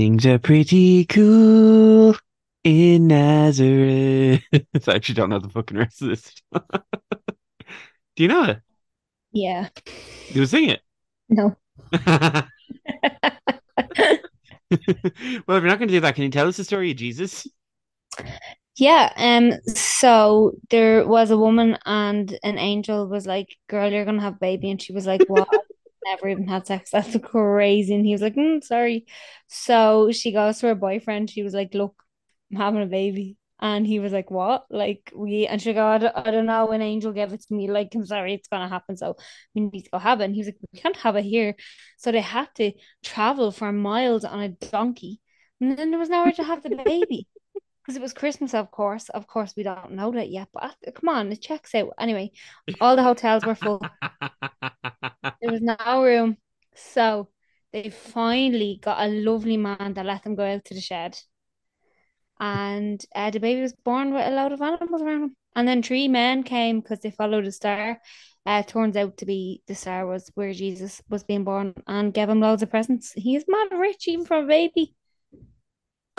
Things are pretty cool in Nazareth. I actually don't know the fucking rest of this. Do you know it? Yeah. Do you sing it? No. well, if you're not going to do that, can you tell us the story of Jesus? Yeah, um, so there was a woman and an angel was like, Girl, you're gonna have a baby, and she was like, What? Never even had sex. That's crazy. And he was like, mm, sorry. So she goes to her boyfriend. She was like, Look, I'm having a baby. And he was like, What? Like, we, and she go, I don't, I don't know. An angel gave it to me. Like, I'm sorry, it's gonna happen. So we need to go have it. And he was like, We can't have it here. So they had to travel for miles on a donkey. And then there was nowhere to have the baby because it was Christmas, of course. Of course, we don't know that yet, but come on, it checks out. Anyway, all the hotels were full. There was no room. So they finally got a lovely man that let them go out to the shed. And uh, the baby was born with a load of animals around him. And then three men came because they followed a star. Uh, turns out to be the star was where Jesus was being born and gave him loads of presents. He is mad rich even for a baby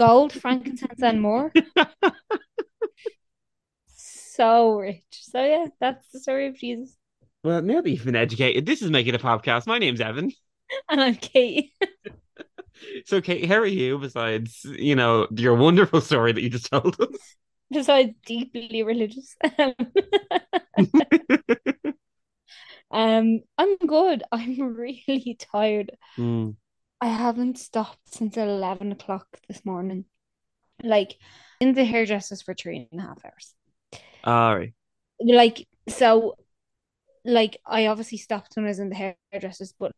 gold, frankincense, and more. so rich. So yeah, that's the story of Jesus. Well, now that you've been educated, this is Make It A Popcast. My name's Evan. And I'm Kate. so, Kate, how are you besides, you know, your wonderful story that you just told us? Besides deeply religious. um, I'm good. I'm really tired. Mm. I haven't stopped since 11 o'clock this morning. Like in the hairdressers for three and a half hours. All right. Like, so, like, I obviously stopped when I was in the hairdressers, but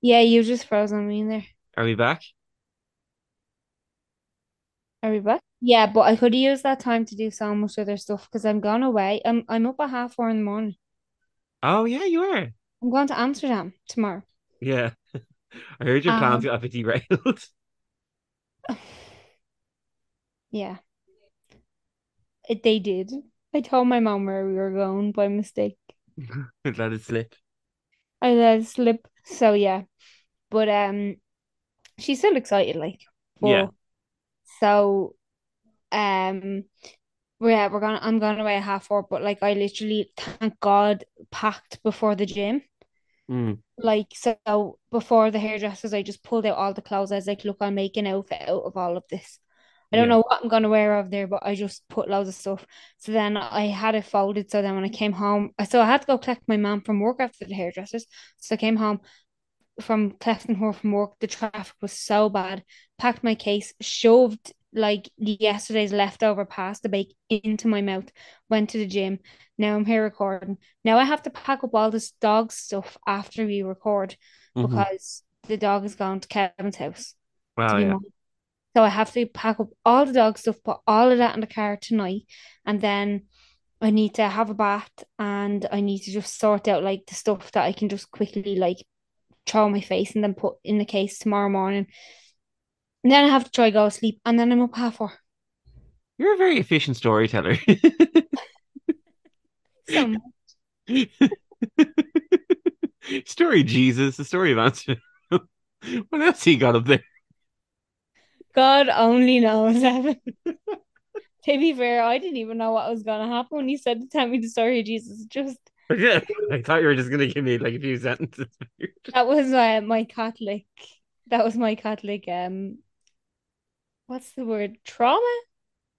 yeah, you just froze on me in there. Are we back? Are we back? Yeah, but I could use that time to do so much other stuff because I'm gone away. I'm I'm up at half four in the morning. Oh yeah, you are. I'm going to Amsterdam tomorrow. Yeah. I heard your plans got a bit derailed. Yeah. It, they did. I told my mom where we were going by mistake. Let it slip. I let it slip. So yeah. But um she's still excited, like. But, Yeah. So um we're we're gonna I'm going away at half four, but like I literally thank God packed before the gym. Mm. Like so before the hairdressers, I just pulled out all the clothes. I was like, look, I'll make an outfit out of all of this. I don't Yeah. know what I'm gonna wear over there, but I just put loads of stuff. So then I had it folded. So then when I came home, so I had to go collect my mum from work after the hairdressers. So I came home from collecting her from work. The traffic was so bad. Packed my case, shoved like yesterday's leftover pasta bake into my mouth. Went to the gym. Now I'm here recording. Now I have to pack up all this dog stuff after we record Mhm. because the dog is gone to Kevin's house Wow, yeah. So I have to pack up all the dog stuff, put all of that in the car tonight, and then I need to have a bath and I need to just sort out like the stuff that I can just quickly like throw on my face and then put in the case tomorrow morning. And then I have to try go to sleep and then I'm up half four. You're a very efficient storyteller. So much. story Jesus, the story of Amsterdam. what else he got up there? God only knows, Evan. to be fair, I didn't even know what was gonna happen when you said to tell me the story of Jesus. Just Yeah, I thought you were just gonna give me like a few sentences. that was uh, my Catholic that was my Catholic um what's the word? Trauma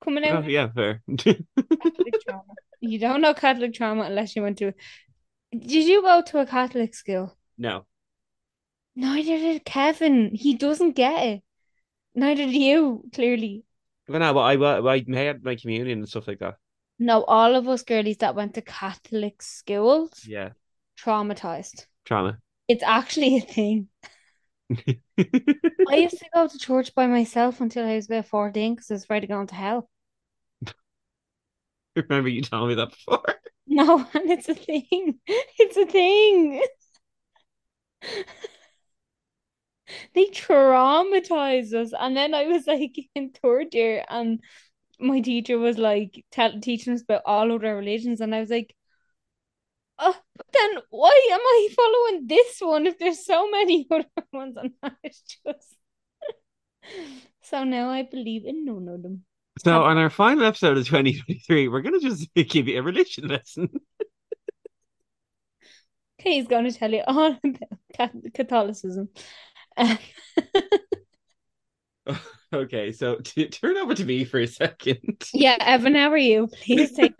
coming Oh, yeah, fair. Catholic trauma. You don't know Catholic trauma unless you went to Did you go to a Catholic school? no. Neither did Kevin. He doesn't get it. Neither do you, clearly. Well, no, but I, I had my communion and stuff like that. No, all of us girlies that went to Catholic schools Yeah, traumatized. trauma. It's actually a thing. I used to go to church by myself until I was about 14 because I was afraid of going to hell. Remember you telling me that before? No, and it's a thing. It's a thing. They traumatized us. And then I was like in third year and my teacher was like teaching us about all other religions and I was like, oh, but then why am I following this one if there's so many other ones? And it's just So now I believe in none of them. So on our final episode of 2023, we're gonna just give you a religion lesson. he's going to tell you all about Catholicism. Um, Okay, so t turn over to me for a second. yeah, Evan, how are you? Please take.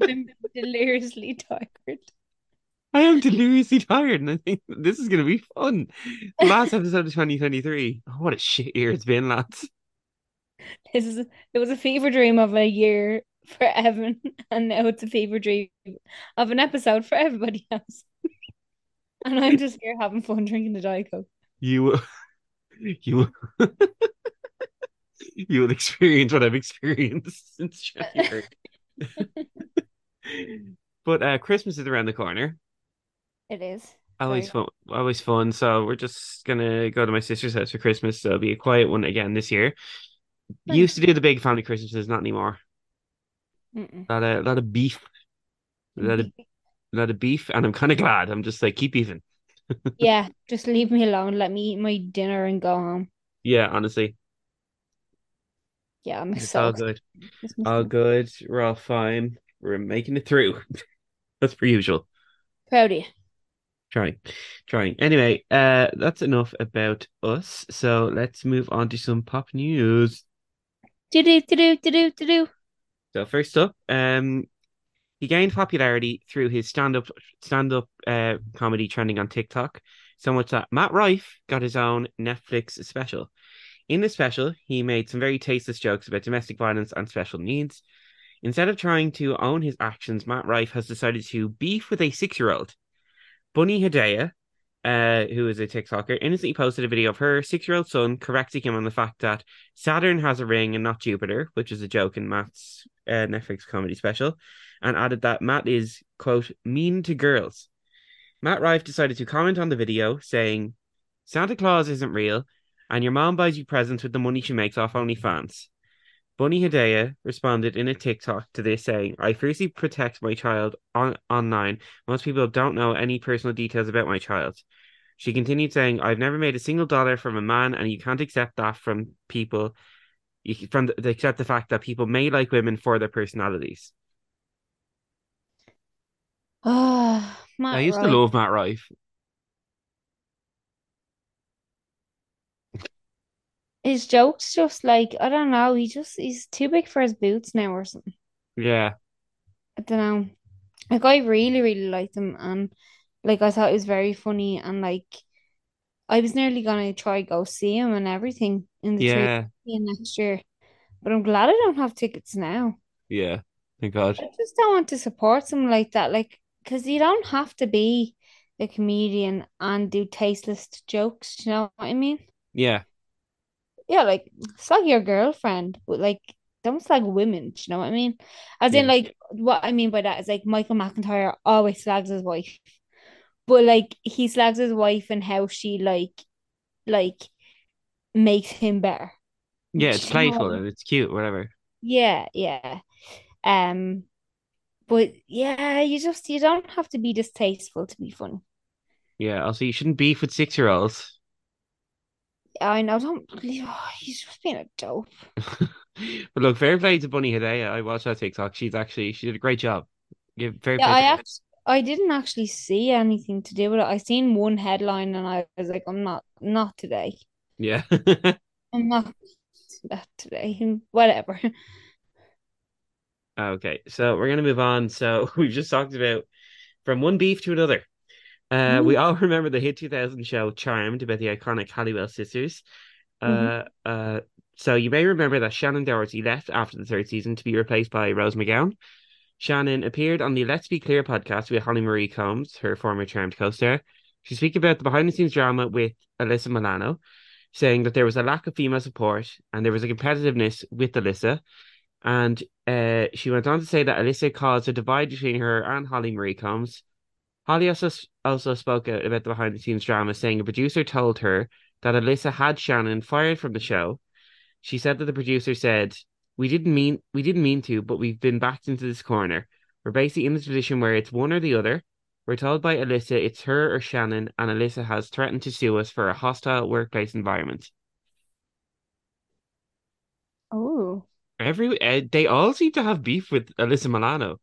I'm deliriously tired. I am deliriously tired, and I think this is gonna be fun. Last episode of 2023. Oh, what a shit year it's been, lads. This is it was a fever dream of a year for Evan, and now it's a fever dream of an episode for everybody else. And I'm just here having fun drinking the Diet Coke. You, you, you will experience what I've experienced since January. But uh, Christmas is around the corner. It is. Always fun, always fun. So we're just gonna go to my sister's house for Christmas. So it'll be a quiet one again this year. Used to do the big family Christmases, not anymore. Mm-mm. A lot of, lot of beef, a lot of, lot of beef, and I'm kind of glad. I'm just like keep even. Yeah, just leave me alone. Let me eat my dinner and go home. Yeah, honestly, Yeah, I'm it's so all good, all good. We're all fine. We're making it through. That's per usual. Proud of you. Trying, trying. Anyway, uh, that's enough about us. So let's move on to some pop news. Do do do do do do do. So first up, um, he gained popularity through his stand-up stand-up uh comedy trending on TikTok, so much that Matt Rife got his own Netflix special. In the special, he made some very tasteless jokes about domestic violence and special needs. Instead of trying to own his actions, Matt Rife has decided to beef with a six-year-old. Bunny Hedaya, uh, who is a TikToker, innocently posted a video of her six-year-old son correcting him on the fact that Saturn has a ring and not Jupiter, which is a joke in Matt's uh, Netflix comedy special, and added that Matt is, quote, mean to girls. Matt Rife decided to comment on the video, saying, Santa Claus isn't real, and your mom buys you presents with the money she makes off OnlyFans. Bunny Hedaya responded in a TikTok to this saying, I fiercely protect my child on- online. Most people don't know any personal details about my child. She continued saying, I've never made a single dollar from a man, and you can't accept that from people. You can- from the, accept the fact that people may like women for their personalities. Oh, I Matt used to love Matt Rife. His jokes just like I don't know. He just he's too big for his boots now or something. Yeah, I don't know. Like I really really liked him and like I thought it was very funny and like I was nearly gonna try go see him and everything in the yeah, next year. But I'm glad I don't have tickets now. yeah. Thank God. I just don't want to support someone like that. Like, because you don't have to be a comedian and do tasteless jokes. You know what I mean? Yeah, Yeah, like slag your girlfriend, but like don't slag women. Do you know what I mean? As in, like, what I mean by that is like Michael McIntyre always slags his wife, but like he slags his wife and how she like like makes him better. yeah. It's you know playful mean? it's cute, whatever. Yeah, yeah. Um, but yeah, you just you don't have to be distasteful to be funny. Yeah. Also, you shouldn't beef with six-year-olds. I know, don't believe oh, he's just being a dope. But look, fair play to Bunny Hedaya. I watched that TikTok. She's actually she did a great job. Give fair Yeah, play I actually I didn't actually see anything to do with it. I seen one headline and I was like, I'm not not today. Yeah. I'm not that today. Whatever. Okay, so we're gonna move on. So we've just talked about from one beef to another. Uh, we Mhm. all remember the hit 2000 show Charmed about the iconic Halliwell sisters. Mhm. Uh, uh, so you may remember that Shannen Doherty left after the third season to be replaced by Rose McGowan. Shannen appeared on the Let's Be Clear podcast with Holly Marie Combs, her former Charmed co-star. She spoke about the behind-the-scenes drama with Alyssa Milano, saying that there was a lack of female support and there was a competitiveness with Alyssa. And uh, she went on to say that Alyssa caused a divide between her and Holly Marie Combs. Holly also also spoke out about the behind the scenes drama, saying a producer told her that Alyssa had Shannen fired from the show. She said that the producer said, "We didn't mean we didn't mean to, but we've been backed into this corner. We're basically in this position where it's one or the other. We're told by Alyssa it's her or Shannen, and Alyssa has threatened to sue us for a hostile workplace environment." Oh, Every uh, they all seem to have beef with Alyssa Milano.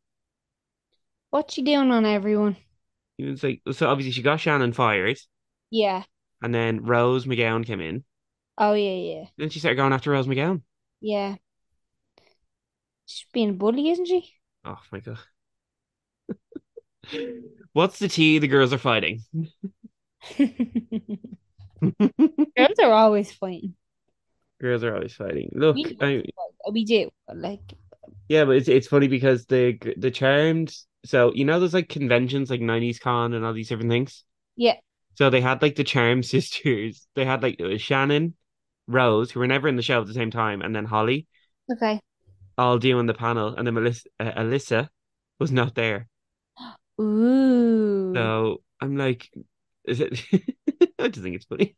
What's she doing on everyone? It's like so obviously she got Shannen fired, Yeah. and then Rose McGowan came in. Oh yeah, yeah, Then she started going after Rose McGowan. yeah. She's being a bully, isn't she? Oh my God. What's the tea the girls are fighting? Girls are always fighting. Girls are always fighting. Look, We I, we do. Like, yeah, but it's it's funny because the the Charmed. So you know, there's like conventions like 90s Con and all these different things. yeah. So they had like the Charm sisters. They had like was Shannen, Rose, who were never in the show at the same time, and then Holly, Okay. all doing the panel, and then Melissa, uh, Alyssa was not there. Ooh. So I'm like, is it? I just think it's funny.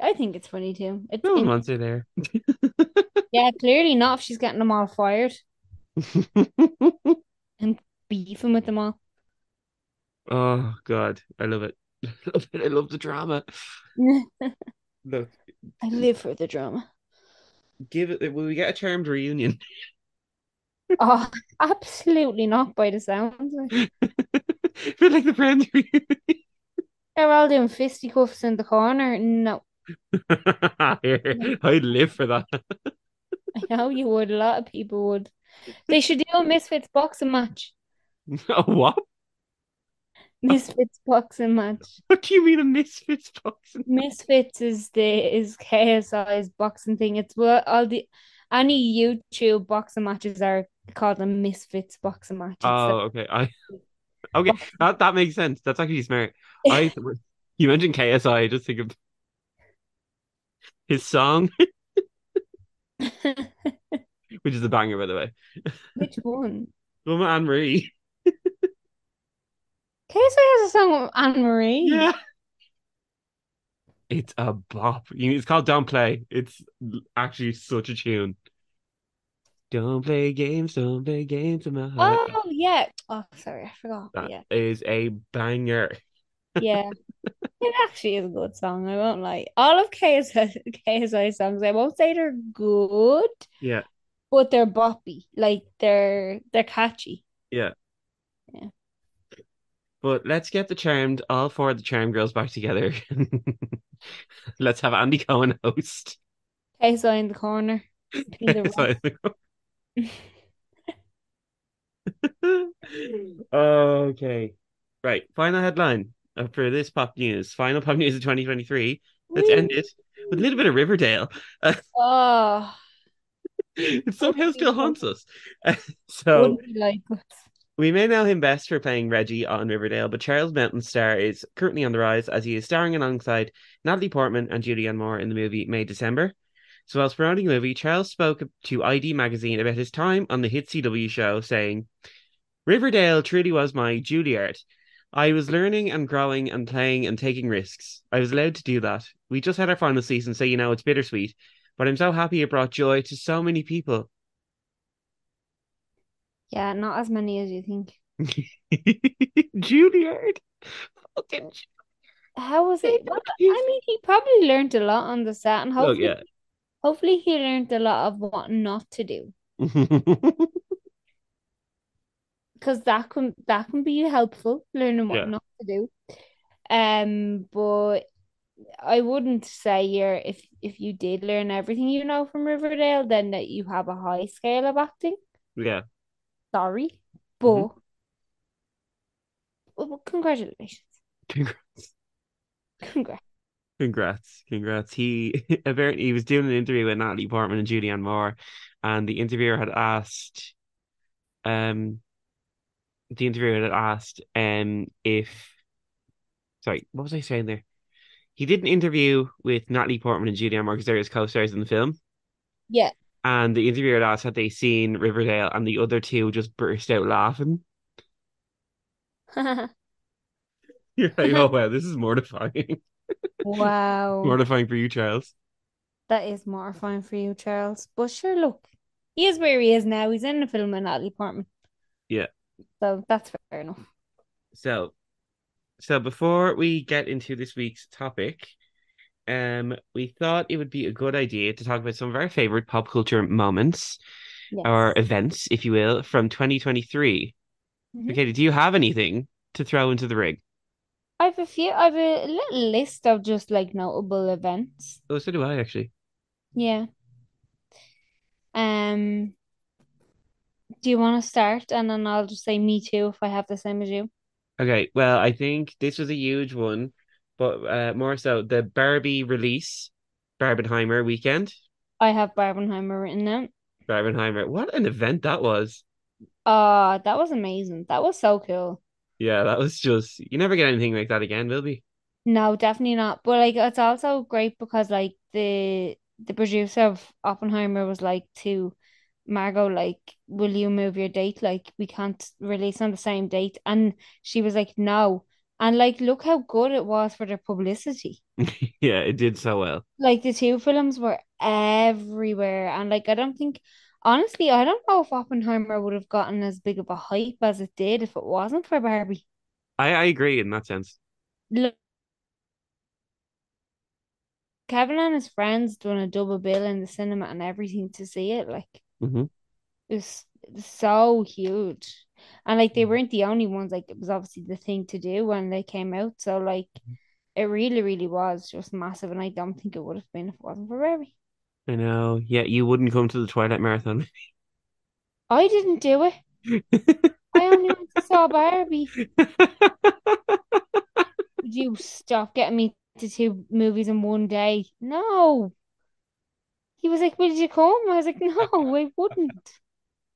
I think it's funny too. It's No one wants her there. yeah, clearly not if she's getting them all fired and beefing with them all. Oh God, I love it. I love it. I love the drama. Look, I live for the drama. give it. Will we get a charmed reunion? Oh, absolutely not by the sounds. of. Feel like the friends reunion. They're all doing fisticuffs in the corner. No, I'd live for that. I know you would. A lot of people would. They should do a Misfits boxing match. Oh, what? Misfits boxing match. What do you mean a misfits boxing? Misfits is the is KSI's boxing thing. It's what all the any YouTube boxing matches are called a Misfits boxing match. Oh, okay. I okay. That that makes sense. That's actually smart. I you mentioned KSI. I just think of his song, which is a banger, by the way. Which one? Woman Anne Marie. KSI has a song with Anne Marie. Yeah. It's a bop. It's called Don't Play. It's actually such a tune. Don't play games, don't play games in my heart. Oh yeah. Oh sorry, I forgot. That Yeah. is a banger. Yeah. It actually is a good song, I won't lie. All of KSI, KSI songs, I won't say they're good, Yeah, but they're boppy. Like they're they're catchy. Yeah. But let's get the Charmed, all four of the Charmed girls back together. Let's have Andy Cohen host. KSI in the corner. Okay. Right. Final headline for this pop news. Final pop news of 2023. Let's end it with a little bit of Riverdale. Oh, it somehow still haunts us. So like us. We may know him best for playing Reggie on Riverdale, but Charles Melton's Star is currently on the rise as he is starring alongside Natalie Portman and Julianne Moore in the movie May December. So whilst promoting the movie, Charles spoke to ID magazine about his time on the hit CW show, saying, Riverdale truly was my Juilliard. I was learning and growing and playing and taking risks. I was allowed to do that. We just had our final season, so you know it's bittersweet. But I'm so happy it brought joy to so many people. Yeah, not as many as you think. Juilliard. Fucking How was it? Well, I mean, he probably learned a lot on the set, and Oh, hopefully, yeah. hopefully, he learned a lot of what not to do, because that can that can be helpful, learning what Yeah. not to do. Um, but I wouldn't say you're if if you did learn everything you know from Riverdale, then that you have a high scale of acting. yeah. Sorry, but well, well, congratulations, Congrats. congrats. Congrats. Congrats. He apparently he was doing an interview with Natalie Portman and Julianne Moore, and the interviewer had asked um the interviewer had asked um if sorry, what was I saying there? He did an interview with Natalie Portman and Julianne Moore because they're his co-stars in the film. Yeah. And the interviewer asked had they seen Riverdale, and the other two just burst out laughing. You're like, oh wow, this is mortifying. Wow. mortifying for you, Charles. That is mortifying for you, Charles. But sure, look, he is where he is now. He's in the Natalie Portman. Yeah. So that's fair enough. So, so before we get into this week's topic, um, we thought it would be a good idea to talk about some of our favorite pop culture moments or events, if you will, from 2023. Mhm. Okay, do you have anything to throw into the ring? I have a few, I have a little list of just like notable events. Oh, so do I actually. Yeah. Um, do you want to start? And then I'll just say me too if I have the same as you. Okay, well, I think this was a huge one, but uh, more so the Barbie release, Barbenheimer weekend. I have Barbenheimer written down. Barbenheimer, what an event that was. Uh, that was amazing. That was so cool. Yeah, that was just, you never get anything like that again, will be? No, definitely not. But like it's also great because like the the producer of Oppenheimer was like to Margot, like, will you move your date? Like, we can't release on the same date. And she was like, no. And like, look how good it was for their publicity. Yeah, it did so well. Like the two films were everywhere. And like I don't think honestly, I don't know if Oppenheimer would have gotten as big of a hype as it did if it wasn't for Barbie. I, I agree in that sense. Look, Kevin and his friends doing a double bill in the cinema and everything to see it. Like hmm it was so huge. And like they mm. weren't the only ones, like it was obviously the thing to do when they came out. So like mm-hmm. it really, really was just massive. And I don't think it would have been if it wasn't for Barbie. I know. Yeah, you wouldn't come to the Twilight Marathon. I didn't do it. I only went to saw Barbie. Would you stop getting me to two movies in one day? No. He was like, Would you come? I was like, No, I wouldn't.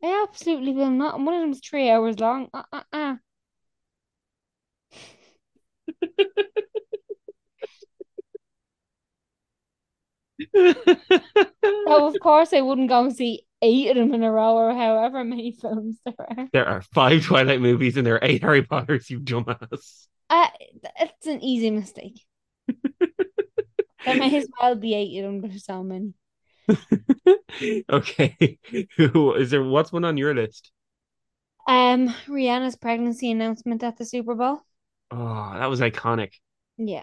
I absolutely will not. One of them was three hours long. Uh uh uh. So of course I wouldn't go and see eight of them in a row or however many films there are. There are five Twilight movies and there are eight Harry Potters, you dumbass. Uh, it's an easy mistake. There may as well be eight of them, but there's so many. Okay. Who is there what's one on your list? Um, Rihanna's pregnancy announcement at the Super Bowl. Oh, that was iconic. Yeah,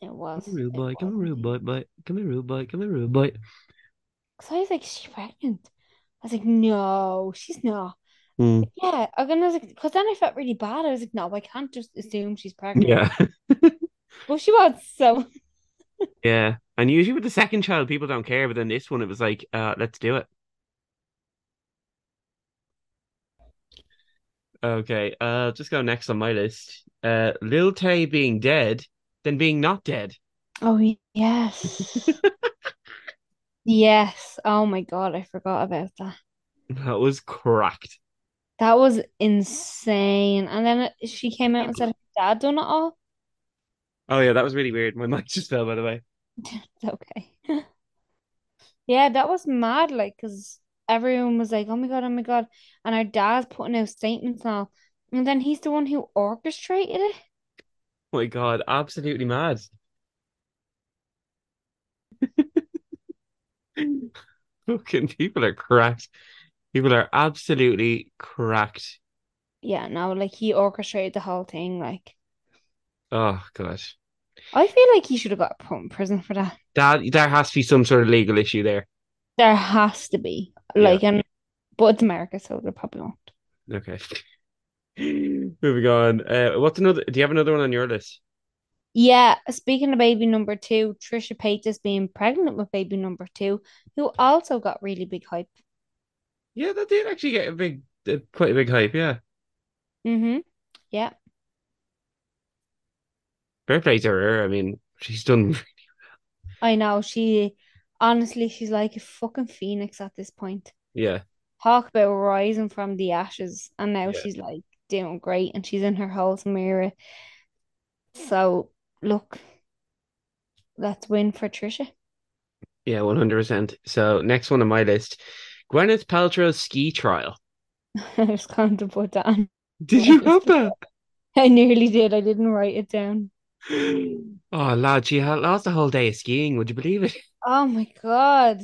it was. Come here, rude boy. Come here, rude boy, boy. Come here, rude boy. Come here, rude boy. So I was like, is she pregnant? I was like, no, she's not. Hmm. Yeah, and then I was like, because then I felt really bad. I was like, no, I can't just assume she's pregnant. Yeah. well, she was, so Yeah. And usually with the second child, people don't care, but then this one, it was like, uh, let's do it. Okay. Uh, just go next on my list. Uh, Lil Tay being dead, then being not dead. Oh yes. Yes. Oh my God, I forgot about that. That was cracked. That was insane. And then it- she came out and said her dad done it all. Oh yeah, that was really weird. My mic just fell, by the way. It's okay. Yeah, that was mad, like, because everyone was like, oh my God, oh my God. And our dad's putting out statements now. And then he's the one who orchestrated it. Oh my God, absolutely mad. Fucking people are cracked. People are absolutely cracked. Yeah, no, like he orchestrated the whole thing. Like, Oh God. I feel like he should have got put in prison for that. That there has to be some sort of legal issue there. There has to be. Yeah. Like, and but it's America, so they probably won't. Okay. Moving on. Uh, what's another? Do you have another one on your list? Yeah, speaking of baby number two, Trisha Paytas being pregnant with baby number two, who also got really big hype. Yeah, that did actually get a big, uh, quite a big hype. Yeah. Mm-hmm. Yeah. Fair play to her. I mean, she's done. I know. She honestly, she's like a fucking phoenix at this point. Yeah. Talk about rising from the ashes, and now Yeah. she's like doing great, and she's in her wholesome era. So look, let's win for Trisha. Yeah, 100%. So, next one on my list Gwyneth Paltrow's ski trial. I was going to put that on. Did you have that? I nearly did. I didn't write it down. Oh, lad, she had lost a whole day of skiing. Would you believe it? Oh my God.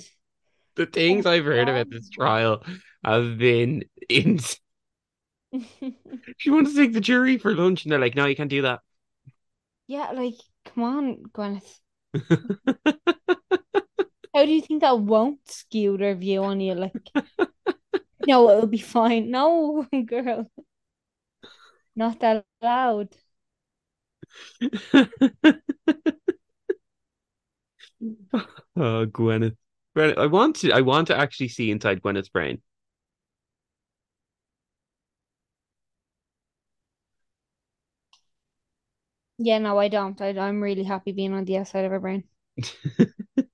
The things I've heard about this oh, trial have been insane. She wants to take the jury for lunch, and they're like, no, you can't do that. Yeah, like, come on, Gwyneth. How do you think that won't skew their view on you? Like, no, it'll be fine. No, girl, not that loud. Oh, Gwyneth. Gwyneth. I want to I want to actually see inside Gwyneth's brain. Yeah, no, I don't. I, I'm really happy being on the outside of her brain.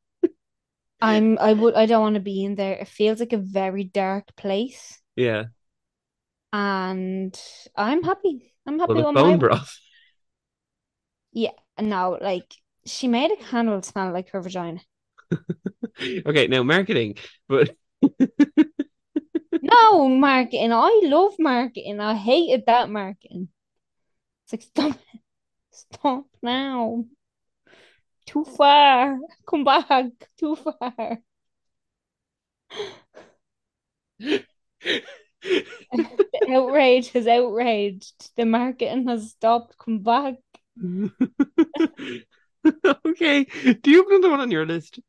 I'm, I would, I don't want to be in there. It feels like a very dark place, Yeah. and I'm happy. I'm Well, happy the with bone my, broth. Yeah. No, like she made a candle smell like her vagina. Okay, now marketing, but No, marketing. I love marketing. I hated that marketing. It's like stop, stop now. Too far. Come back. Too far. Outrage has outraged. The marketing has stopped. Come back. Okay. Do you have another one on your list?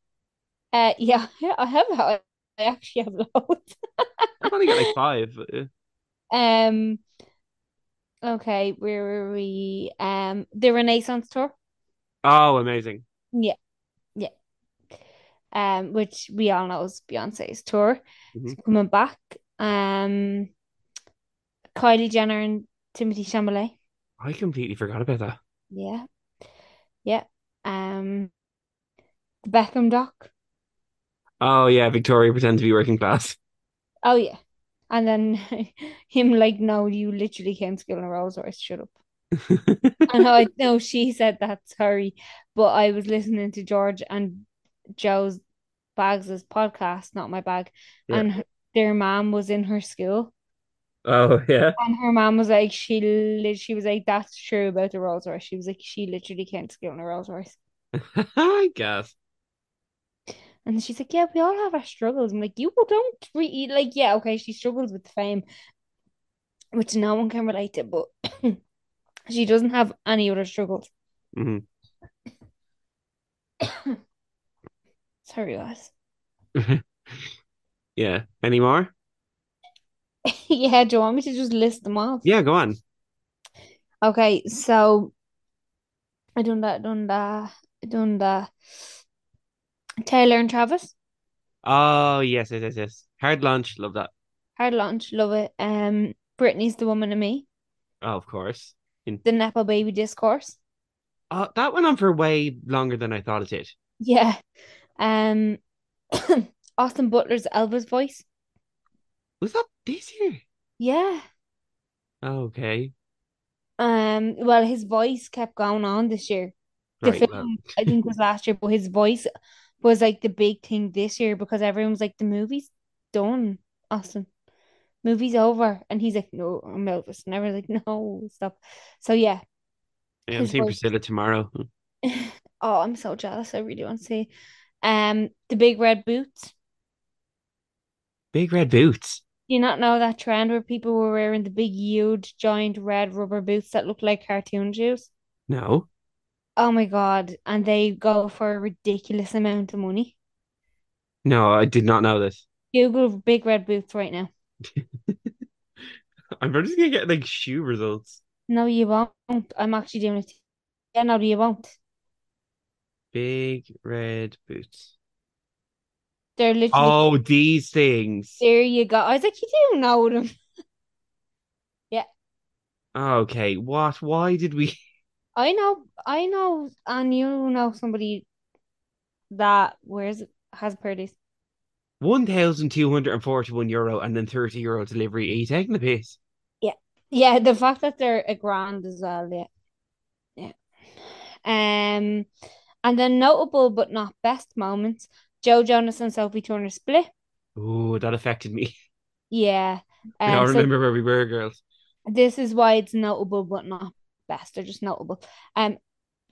Uh, yeah, I have. I actually have loads. I've only got like five. Um. Okay, where were we? Um, the Renaissance tour. Oh, amazing. Yeah, yeah. Um, which we all know is Beyonce's tour. Mhm. It's coming back. Um, Kylie Jenner and Timothée Chalamet. I completely forgot about that. Yeah, yeah. Um, the Beckham doc. Oh yeah, Victoria pretends to be working class. Oh yeah, and then him like, no, you literally came to school in a Rolls Royce. Shut up. I know, I know she said that, sorry, but I was listening to George and Joe's Bags' podcast, not my bag, Yeah. and h- their mom was in her school, Oh yeah. and her mom was like, she lit she was like, that's true about the Rolls Royce. She was like, she literally can't school in a Rolls Royce, I guess. and she's like, yeah, we all have our struggles. I'm like, you don't really like, yeah, okay, she struggles with fame, which no one can relate to, but she doesn't have any other struggles. Mhm. Sorry, guys. Yeah. Any more? Yeah, do you want me to just list them off? Yeah, go on. Okay, so I done that, done that, done that. Taylor and Travis, Oh yes, yes, yes, yes. Hard lunch, love that. hard lunch, love it. Um, Britney's the woman of me. Oh, of course. In The Nepo baby discourse. oh, that went on for way longer than I thought it did. Yeah. Um, Austin Butler's Elvis voice. Was that this year? Yeah. Oh, okay. Um, well, his voice kept going on this year. The Right. Well, film, I think, was last year, but his voice was like the big thing this year because everyone was like, the movie's done, Austin. Movie's over. And he's like, no, I'm Elvis. And everyone's like, no, stop. So yeah, yeah, I'm his seeing voice. Priscilla tomorrow. Oh, I'm so jealous. I really want to see. Um, the big red boots. Big red boots. Do you not know that trend where people were wearing the big, huge, giant red rubber boots that look like cartoon shoes? No. Oh my God. And they go for a ridiculous amount of money. No, I did not know this. Google big red boots right now. I'm just gonna get like shoe results. No, you won't. I'm actually doing it. Yeah, no, you won't. Big red boots. They're literally Oh, these things. there you go. I was like, you do know them. Yeah, Okay, what? Why did we? I know, I know, and you know somebody that wears has a pair of these. 1,241 euro and then 30 euro delivery. Are you taking the piss? Yeah, yeah. The fact that they're a grand as well. Yeah, yeah. Um, and then notable but not best moments: Joe Jonas and Sophie Turner split. Oh, that affected me. Yeah. Um, so remember where we were, girls. this is why it's notable but not best. They're just notable. Um,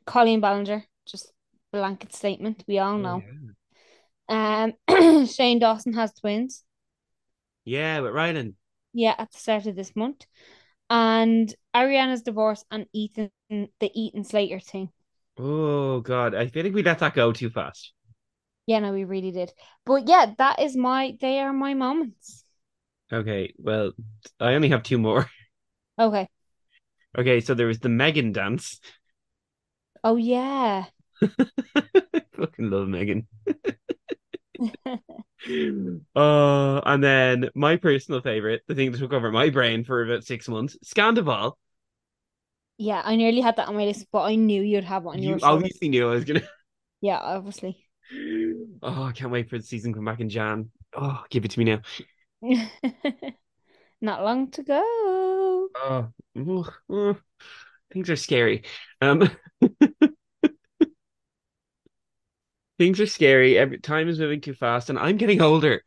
Colleen Ballinger, just blanket statement. We all Oh, know. yeah. Um, Shane Dawson has twins. Yeah, but Ryland. Yeah, at the start of this month. And Ariana's divorce and Ethan, the Ethan Slater thing. Oh God, I feel like we let that go too fast. Yeah, no, we really did. But yeah, that is my, they are my moments. Okay, well, I only have two more. Okay. Okay, so there was the Megan dance. Oh, yeah. Fucking love Megan. Oh, and then my personal favorite, the thing that took over my brain for about six months, Scandoval. Yeah, I nearly had that on my list, but I knew you'd have it on You obviously knew I was gonna. Yeah, obviously. Oh, I can't wait for the season to come back in Jan. Oh, give it to me now. Not long to go. Oh, ugh, ugh. things are scary. Um, things are scary. Every time is moving too fast, and I'm getting older.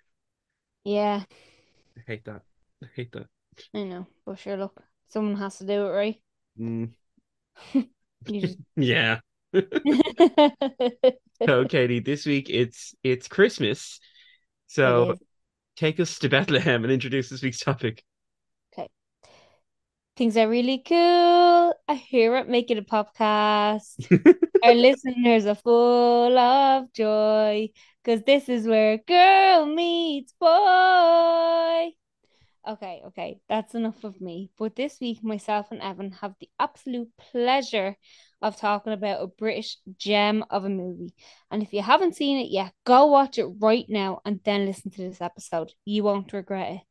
Yeah, I hate that. I hate that. I know. But sure, look, someone has to do it, right? Mm, You just yeah. So, Katie, this week it's it's Christmas. So It take us to Bethlehem and introduce this week's topic. Okay. Things are really cool. I hear it Make It A Popcast. Our listeners are full of joy because this is where girl meets boy. Okay, okay, that's enough of me. But this week, myself and Evan have the absolute pleasure of talking about a British gem of a movie. And if you haven't seen it yet, go watch it right now and then listen to this episode. You won't regret it.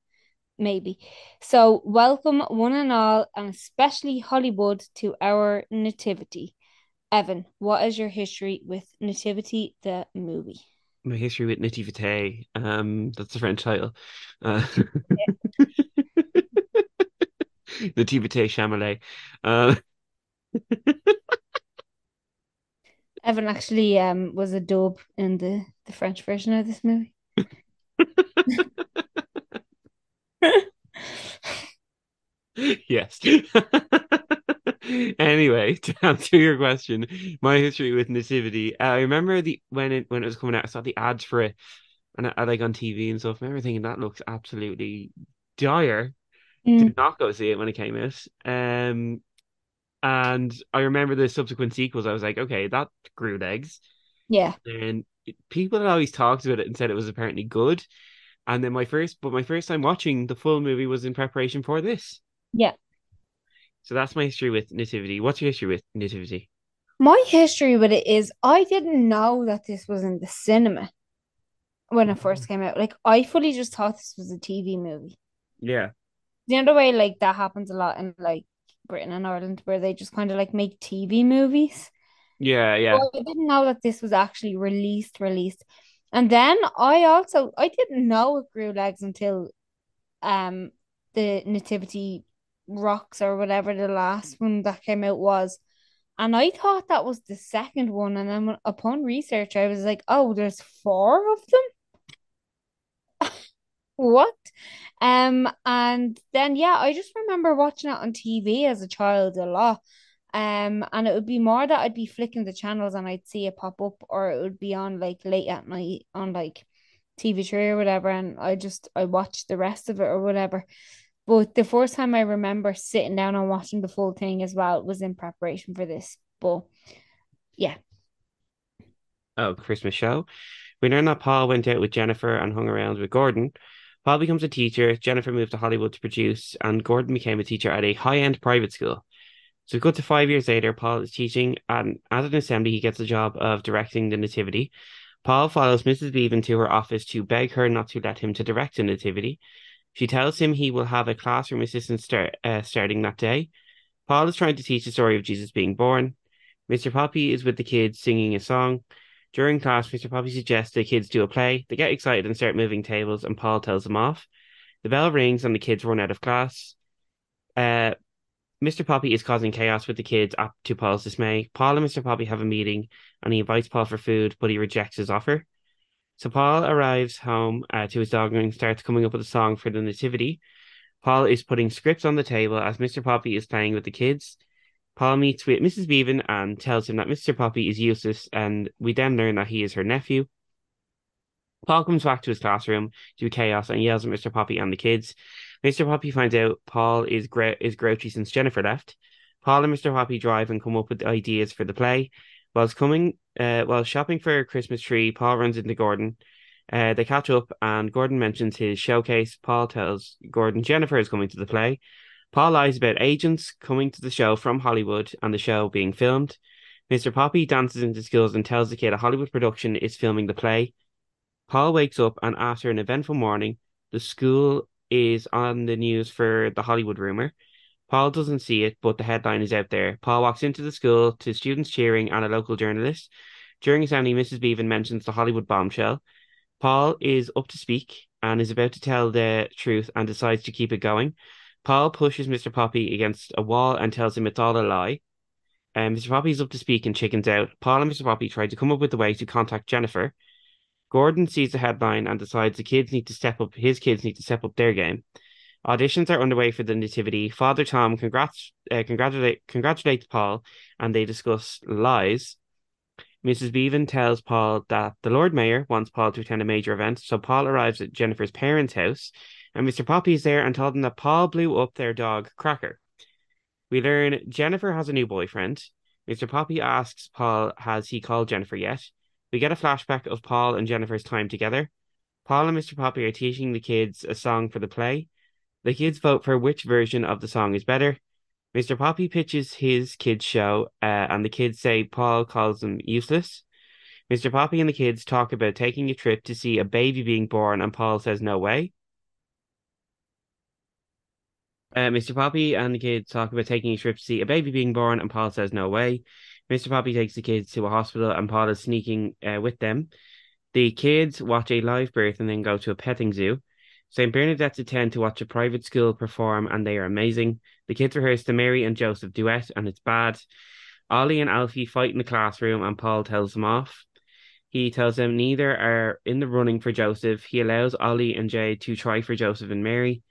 Maybe. So, welcome one and all, and especially Hollywood, to our Nativity. Evan, what is your history with Nativity, the movie? My history with Nativité. Um, that's the French title. Uh, Nativité Chamelet. Uh, Evan actually um was a dub in the the French version of this movie. yes. Anyway, to answer your question, my history with Nativity. I remember the when it when it was coming out, I saw the ads for it, and I, I like on TV and stuff. I remember thinking that looks absolutely dire. Mm, Did not go see it when it came out. Um, and I remember the subsequent sequels. I was like, okay, that grew legs. yeah, And people had always talked about it and said it was apparently good. And then my first, but my first time watching the full movie was in preparation for this. yeah. So that's my history with Nativity. What's your history with Nativity? My history with it is I didn't know that this was in the cinema when it first came out. Like I fully just thought this was a TV movie. Yeah. The other way, like that happens a lot in like Britain and Ireland, where they just kind of like make TV movies. Yeah, yeah. But I didn't know that this was actually released, released. And then I also I didn't know it grew legs until um the Nativity Rocks or whatever the last one that came out was. And I thought that was the second one. And then upon research, I was like, oh, there's four of them. What? Um, and then yeah, I just remember watching it on TV as a child a lot. Um, and it would be more that I'd be flicking the channels and I'd see it pop up, or it would be on like late at night on like TV3 or whatever, and I just I watched the rest of it or whatever. But the first time I remember sitting down and watching the full thing as well was in preparation for this. But yeah, Oh, Christmas show. We learn that Paul went out with Jennifer and hung around with Gordon. Paul becomes a teacher. Jennifer moved to Hollywood to produce, and Gordon became a teacher at a high-end private school. So go to five years later. Paul is teaching, and at an assembly, he gets the job of directing the Nativity. Paul follows Mrs. Bevan to her office to beg her not to let him to direct the Nativity. She tells him he will have a classroom assistant start, uh, starting that day. Paul is trying to teach the story of Jesus being born. Mr. Poppy is with the kids singing a song. During class, Mr. Poppy suggests the kids do a play. They get excited and start moving tables, and Paul tells them off. The bell rings and the kids run out of class. Uh, Mr. Poppy is causing chaos with the kids up to Paul's dismay. Paul and Mr. Poppy have a meeting and he invites Paul for food, but he rejects his offer. So Paul arrives home uh, to his dog and starts coming up with a song for the Nativity. Paul is putting scripts on the table as Mr. Poppy is playing with the kids. Paul meets Mrs. Bevan and tells him that Mr. Poppy is useless, and we then learn that he is her nephew. Paul comes back to his classroom to chaos and yells at Mr. Poppy and the kids. Mr. Poppy finds out Paul is grou- is grouchy since Jennifer left. Paul and Mr. Poppy drive and come up with ideas for the play. Whilst coming, uh, while shopping for a Christmas tree, Paul runs into Gordon. Uh, they catch up, and Gordon mentions his showcase. Paul tells Gordon Jennifer is coming to the play. Paul lies about agents coming to the show from Hollywood and the show being filmed. Mr. Poppy dances into schools and tells the kid a Hollywood production is filming the play. Paul wakes up, and after an eventful morning, the school is on the news for the Hollywood rumor. Paul doesn't see it, but the headline is out there. Paul walks into the school to students cheering and a local journalist. During family, Mrs. Bevan mentions the Hollywood bombshell. Paul is up to speak and is about to tell the truth and decides to keep it going. Paul pushes Mr. Poppy against a wall and tells him it's all a lie. Um, Mr. Poppy is up to speak and chickens out. Paul and Mr. Poppy try to come up with a way to contact Jennifer. Gordon sees the headline and decides the kids need to step up. His kids need to step up their game. Auditions are underway for the Nativity. Father Tom congrats, uh, congratulate, congratulates Paul, and they discuss lies. Mrs. Bevan tells Paul that the Lord Mayor wants Paul to attend a major event, so Paul arrives at Jennifer's parents' house, and Mr. Poppy is there and told them that Paul blew up their dog, Cracker. We learn Jennifer has a new boyfriend. Mr. Poppy asks Paul, has he called Jennifer yet? We get a flashback of Paul and Jennifer's time together. Paul and Mr. Poppy are teaching the kids a song for the play. The kids vote for which version of the song is better. Mr. Poppy pitches his kids' show, uh, and the kids say Paul calls them useless. Mr. Poppy and the kids talk about taking a trip to see a baby being born, and Paul says no way. Uh, Mr. Poppy and the kids talk about taking a trip to see a baby being born, and Paul says no way. Mr. Poppy takes the kids to a hospital, and Paul is sneaking uh, with them. The kids watch a live birth and then go to a petting zoo. St. Bernadette's attend to watch a private school perform, and they are amazing. The kids rehearse the Mary and Joseph duet, and it's bad. Ollie and Alfie fight in the classroom, and Paul tells them off. He tells them neither are in the running for Joseph. He allows Ollie and Jay to try for Joseph and Mary.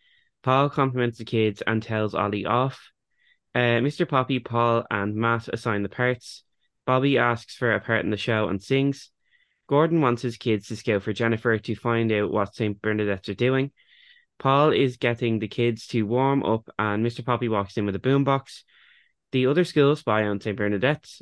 Paul compliments the kids and tells Ollie off. Uh, Mr. Poppy, Paul, and Matt assign the parts. Bobby asks for a part in the show and sings. Gordon wants his kids to scout for Jennifer to find out what St. Bernadette's are doing. Paul is getting the kids to warm up, and Mr. Poppy walks in with a boombox. The other schools spy on St. Bernadette's.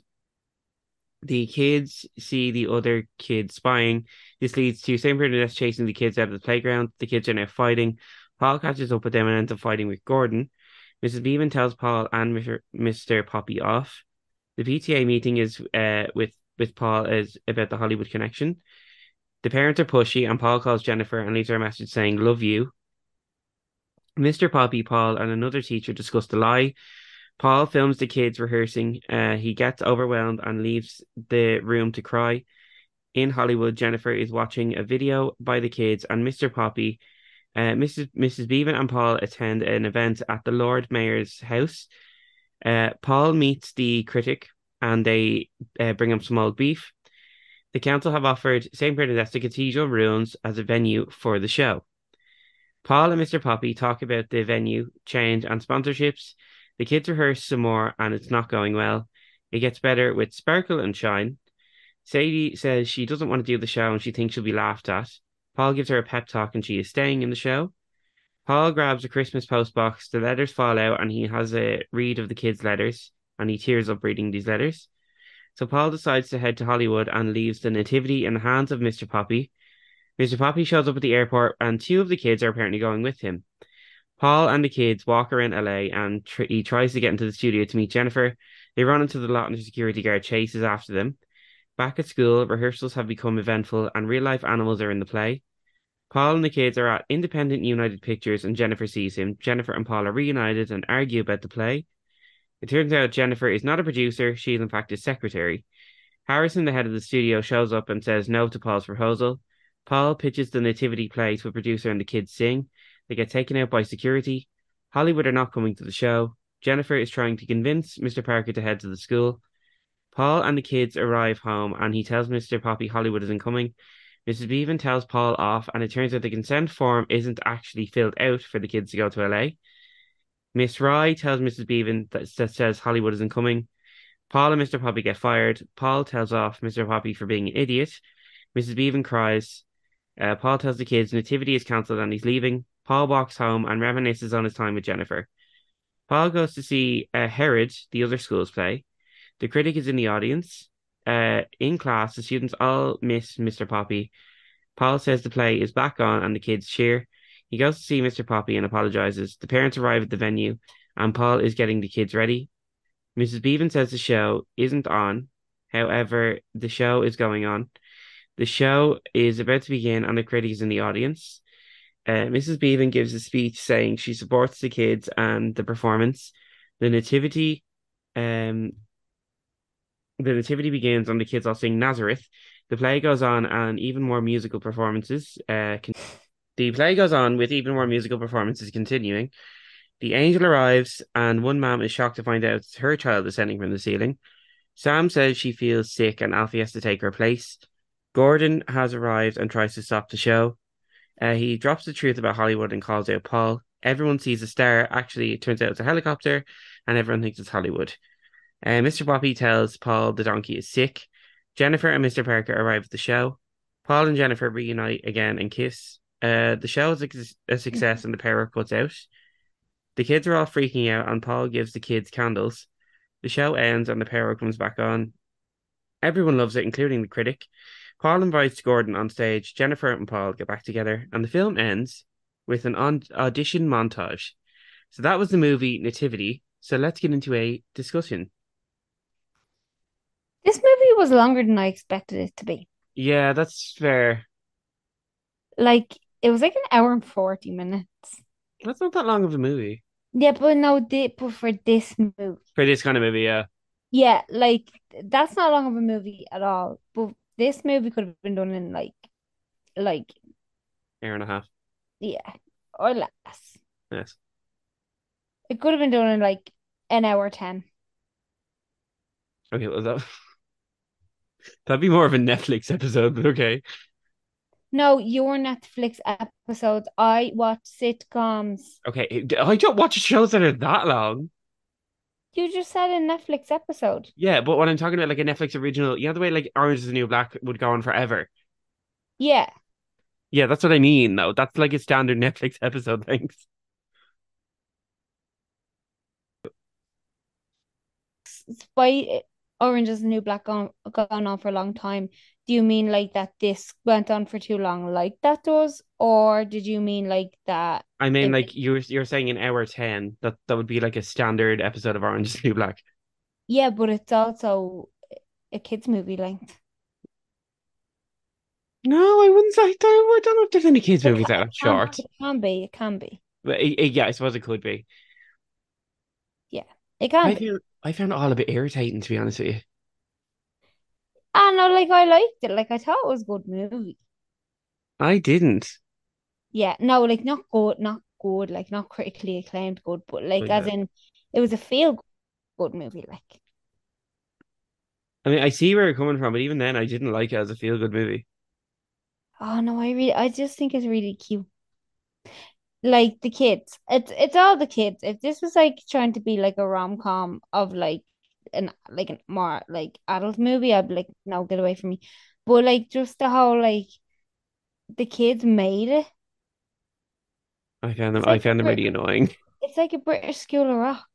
The kids see the other kids spying. This leads to St. Bernadette's chasing the kids out of the playground. The kids are now fighting. Paul catches up with them and ends up fighting with Gordon. Mrs. Beeman tells Paul and Mr. Mr. Poppy off. The PTA meeting is uh, with with Paul is about the Hollywood connection. The parents are pushy, and Paul calls Jennifer and leaves her a message saying "Love you." Mr. Poppy, Paul, and another teacher discuss the lie. Paul films the kids rehearsing. Uh, he gets overwhelmed and leaves the room to cry. In Hollywood, Jennifer is watching a video by the kids, and Mr. Poppy uh, Mrs. Mrs. Bevan and Paul attend an event at the Lord Mayor's house. Uh, Paul meets the critic and they uh, bring him some old beef. The council have offered St. Bernadette's Cathedral Ruins as a venue for the show. Paul and Mr. Poppy talk about the venue change and sponsorships. The kids rehearse some more and it's not going well. It gets better with Sparkle and Shine. Sadie says she doesn't want to do the show and she thinks she'll be laughed at. Paul gives her a pep talk and she is staying in the show. Paul grabs a Christmas post box. The letters fall out and he has a read of the kids' letters and he tears up reading these letters. So Paul decides to head to Hollywood and leaves the nativity in the hands of Mr. Poppy. Mr. Poppy shows up at the airport and two of the kids are apparently going with him. Paul and the kids walk around LA and tr- he tries to get into the studio to meet Jennifer. They run into the lot and the security guard chases after them. Back at school, rehearsals have become eventful and real life animals are in the play. Paul and the kids are at Independent United Pictures and Jennifer sees him. Jennifer and Paul are reunited and argue about the play. It turns out Jennifer is not a producer, she is in fact his secretary. Harrison, the head of the studio, shows up and says no to Paul's proposal. Paul pitches the nativity play to a producer and the kids sing. They get taken out by security. Hollywood are not coming to the show. Jennifer is trying to convince Mr. Parker to head to the school. Paul and the kids arrive home and he tells Mr. Poppy Hollywood isn't coming. Mrs. Bevan tells Paul off, and it turns out the consent form isn't actually filled out for the kids to go to LA. Miss Rye tells Mrs. Bevan that, that says Hollywood isn't coming. Paul and Mr. Poppy get fired. Paul tells off Mr. Poppy for being an idiot. Mrs. Bevan cries. Uh, Paul tells the kids Nativity is cancelled and he's leaving. Paul walks home and reminisces on his time with Jennifer. Paul goes to see uh, Herod, the other school's play. The critic is in the audience. Uh, in class, the students all miss Mr. Poppy. Paul says the play is back on and the kids cheer. He goes to see Mr. Poppy and apologizes. The parents arrive at the venue and Paul is getting the kids ready. Mrs. Bevan says the show isn't on. However, the show is going on. The show is about to begin and the critic is in the audience. Uh, Mrs. Bevan gives a speech saying she supports the kids and the performance. The nativity, um, the nativity begins and the kids all sing Nazareth. The play goes on and even more musical performances. Uh, con- the play goes on with even more musical performances continuing. The angel arrives and one mom is shocked to find out her child is descending from the ceiling. Sam says she feels sick and Alfie has to take her place. Gordon has arrived and tries to stop the show. Uh, he drops the truth about Hollywood and calls out Paul. Everyone sees a star. Actually, it turns out it's a helicopter, and everyone thinks it's Hollywood. Uh, Mr. Poppy tells Paul the donkey is sick. Jennifer and Mr. Parker arrive at the show. Paul and Jennifer reunite again and kiss. Uh, the show is a, success, and the power puts out. The kids are all freaking out, and Paul gives the kids candles. The show ends, and the power comes back on. Everyone loves it, including the critic. Paul invites Gordon on stage. Jennifer and Paul get back together, and the film ends with an on- audition montage. So that was the movie Nativity. So let's get into a discussion. Was longer than I expected it to be. Yeah, that's fair. Like it was like an hour and 40 minutes. That's not that long of a movie Yeah, but no, di- but for this movie. for this kind of movie. Yeah, Yeah, like that's not long of a movie at all. But this movie could have been done in like like hour and a half. yeah, or less. Yes. It could have been done in like an hour 10. Okay, well that that'd be more of a Netflix episode, but okay. No, your Netflix episodes. I watch sitcoms. Okay, eh, I don't watch shows that are that long. You just said a Netflix episode. Yeah, but when I'm talking about like a Netflix original, you know the way like Orange is the New Black would go on forever. Yeah. Yeah, that's what I mean. though. that's like a standard Netflix episode. Thanks. Despite Orange is the New Black gone, gone on for a long time, do you mean like that this went on for too long like that does? Or did you mean like that I mean, it like you're you're saying in hour ten. That that would be like a standard episode of Orange is the New Black. yeah, but it's also a kids movie length. No, I wouldn't say. I don't, I don't know if there's any kids It movies can, that are short. it can be, it can be. But it, it- yeah, I suppose it could be. It can I found I found it all a bit irritating to be honest with you. I know, like I liked it. Like I thought it was a good movie. I didn't. Yeah, no, like not good, not good, like not critically acclaimed good, but like Oh, as in it was a feel good movie, like. I mean, I see where you're coming from, but even then, I didn't like it as a feel good movie. Oh no, I really I just think it's really cute. Like the kids. It's it's all the kids. If this was like trying to be like a rom-com of like an like an more like adult movie, I'd be like, no, get away from me. But like just the whole like the kids made it. I found them. It's I found them really annoying. It's like a British School of Rock.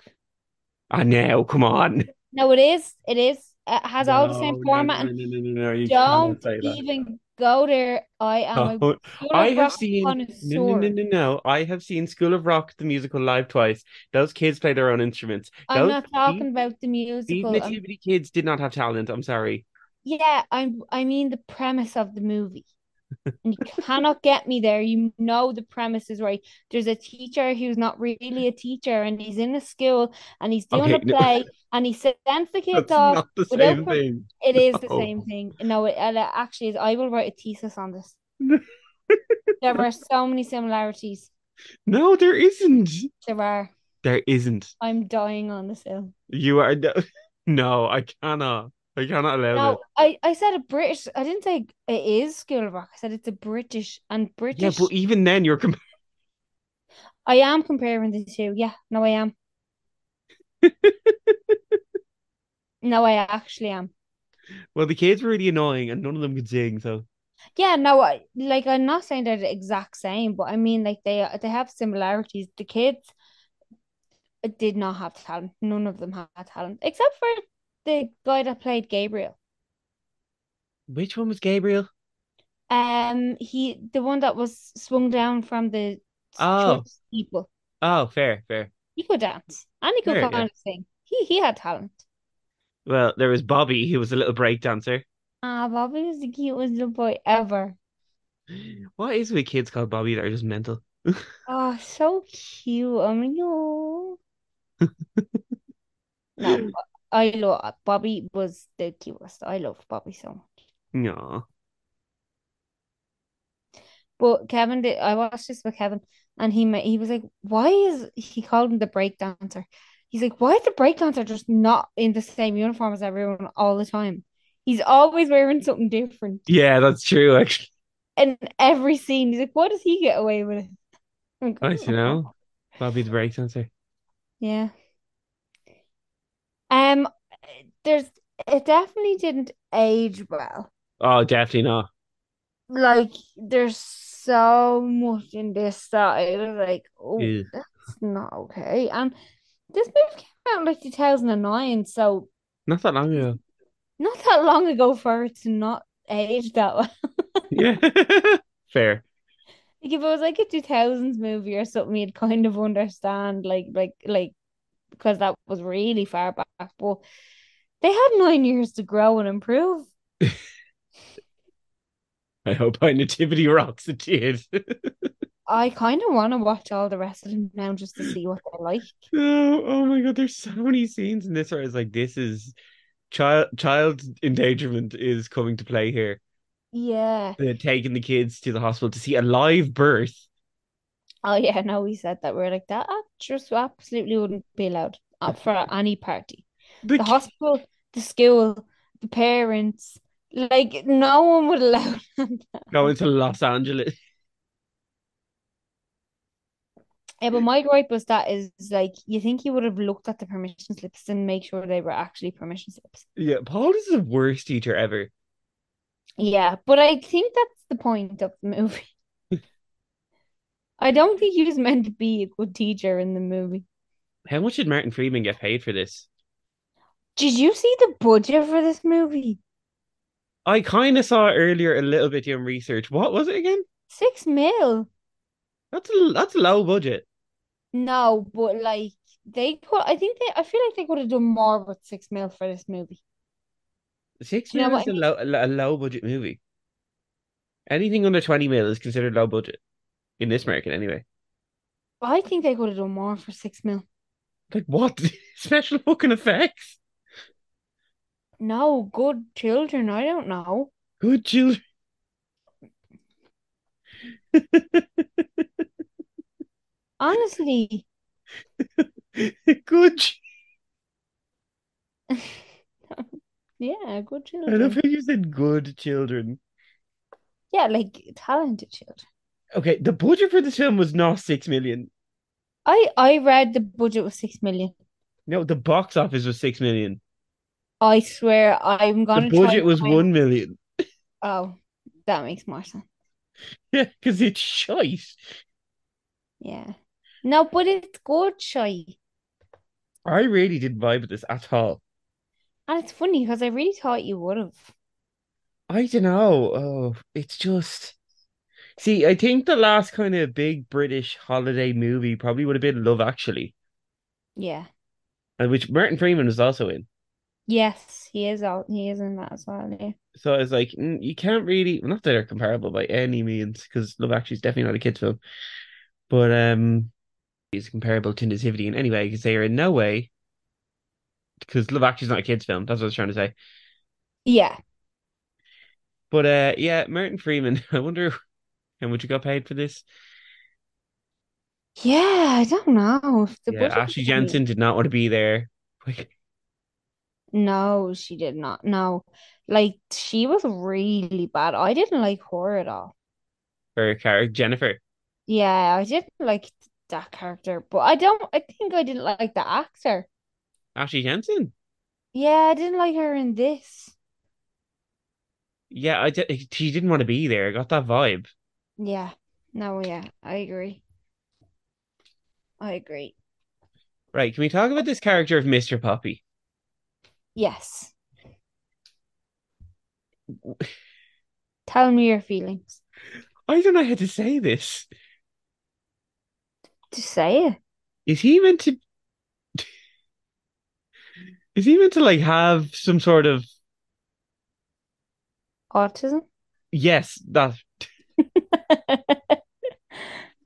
Ah, now, come on. No, it is. It is. It has all the same format. and no, no, no, no, you Don't cannot say that. even go there. I am Oh, I have seen no, no, no, no, no. I have seen School of Rock the musical live twice. Those kids play their own instruments. I'm Those not these, talking about the these musical. I'm nativity kids did not have talent. I'm sorry. Yeah, I'm I mean the premise of the movie. And you cannot get me there. You know the premise is right. There's a teacher who's not really a teacher and he's in a school and he's doing Okay, a no, play and he sends the kids that's off not the same pre- thing. it is the same thing. No, it, it actually is. I will write a thesis on this. There are so many similarities. No, there isn't. There are. There isn't. I'm dying on this hill. You are no, no, I cannot. I cannot allow No, that. I, I said a British. I didn't say it is School of Rock. I said it's a British and British. Yeah, but even then, you're I am comparing the two. Yeah, no, I am. No, I actually am. well, the kids were really annoying, and none of them could sing. So Yeah, no, I like I'm not saying they're the exact same, but I mean like they they have similarities. The kids did not have talent. None of them had talent, except for the guy that played Gabriel. Which one was Gabriel? Um, he the one that was swung down from the Oh, people. oh, fair, fair, He could dance and he could fair. kind Yeah. of sing. He he had talent. Well, there was Bobby, who was a little break dancer. Ah, Bobby was the cutest little boy ever. What is with kids called Bobby that are just mental? Oh, so cute. I mean, no. No, I love uh, Bobby was the cutest. I loved Bobby so much. No. But Kevin did. I watched this with Kevin, and he he was like, "Why is he called him the break dancer?" He's like, "Why is the break dancer just not in the same uniform as everyone all the time? He's always wearing something different Yeah, that's true, actually. in every scene. He's like, why does he get away with it?" Like, Nice, you know? Bobby the break dancer. Yeah. Um, there's it definitely didn't age well. Oh, definitely not. Like, there's so much in this that I was like, oh, Ew. that's not okay. And this movie came out in like 2009, so Not that long ago. not that long ago for it to not age that well. Yeah. Fair. Like if it was like a 2000s movie or something, you'd kind of understand, like, like, like, because that was really far back. But they had nine years to grow and improve. I hope I nativity rocks it did. I kind of want to watch all the rest of them now just to see what they're like. Oh, oh my god, there's so many scenes in this where it's like this is child child endangerment is coming to play here. Yeah. They're taking the kids to the hospital to see a live birth. Oh yeah, no, we said that we're like that. Just absolutely wouldn't be allowed uh, for any party. The The hospital, the school, the parents, like no one would allow them. going to Los Angeles. Yeah, but my gripe was that is like you think you would have looked at the permission slips and make sure they were actually permission slips. Yeah, Paul is the worst teacher ever. Yeah, but I think that's the point of the movie. I don't think he was meant to be a good teacher in the movie. How much did Martin Freeman get paid for this? Did you see the budget for this movie? I kind of saw earlier a little bit in research. What was it again? Six mil. That's a, that's a low budget. No, but like they put, I think they, I feel like they could have done more with six mil for this movie. Six You know mil what is a low a low budget movie. Anything under twenty mil is considered low budget in this market, anyway. I think they could have done more for six mil. Like what special fucking effects? No, good children. I don't know. Good children. Honestly, Good. ch- yeah, good children. I love how you said good children. Yeah, like talented children. Okay, the budget for this film was not six million. I I read the budget was six million. No, the box office was six million. I swear I'm gonna try budget was find- one million. Oh, that makes more sense. Yeah, because it's shite. Yeah. No, but it's good, shy. I really didn't vibe with this at all. And it's funny because I really thought you would have. I don't know. Oh, it's just. See, I think the last kind of big British holiday movie probably would have been Love Actually, Yeah. and which Martin Freeman was also in. Yes, he is out. He is in that as well. Yeah. So it's like mm, you can't really not that they're comparable by any means, because Love Actually is definitely not a kids film, but um, it's comparable to Nativity in any way because they are in no way. Because Love Actually is not a kids film. That's what I was trying to say. Yeah. But uh, yeah, Martin Freeman. I wonder how much you got paid for this. Yeah, I don't know if the Yeah, Ashley Jensen did not want to be there. Like, No, she did not. No. Like she was really bad. I didn't like her at all. her character Jennifer. Yeah, I didn't like that character, but I don't I think I didn't like the actor. Ashley Jensen. Yeah, I didn't like her in this. Yeah, I di- she didn't want to be there. I got that vibe. Yeah. No, yeah, I agree. I agree. Right, can we talk about this character of Mr. Poppy? Yes. Tell me your feelings. I don't know how to say this. Just say it. Is he meant to? Is he meant to like have some sort of Autism. yes that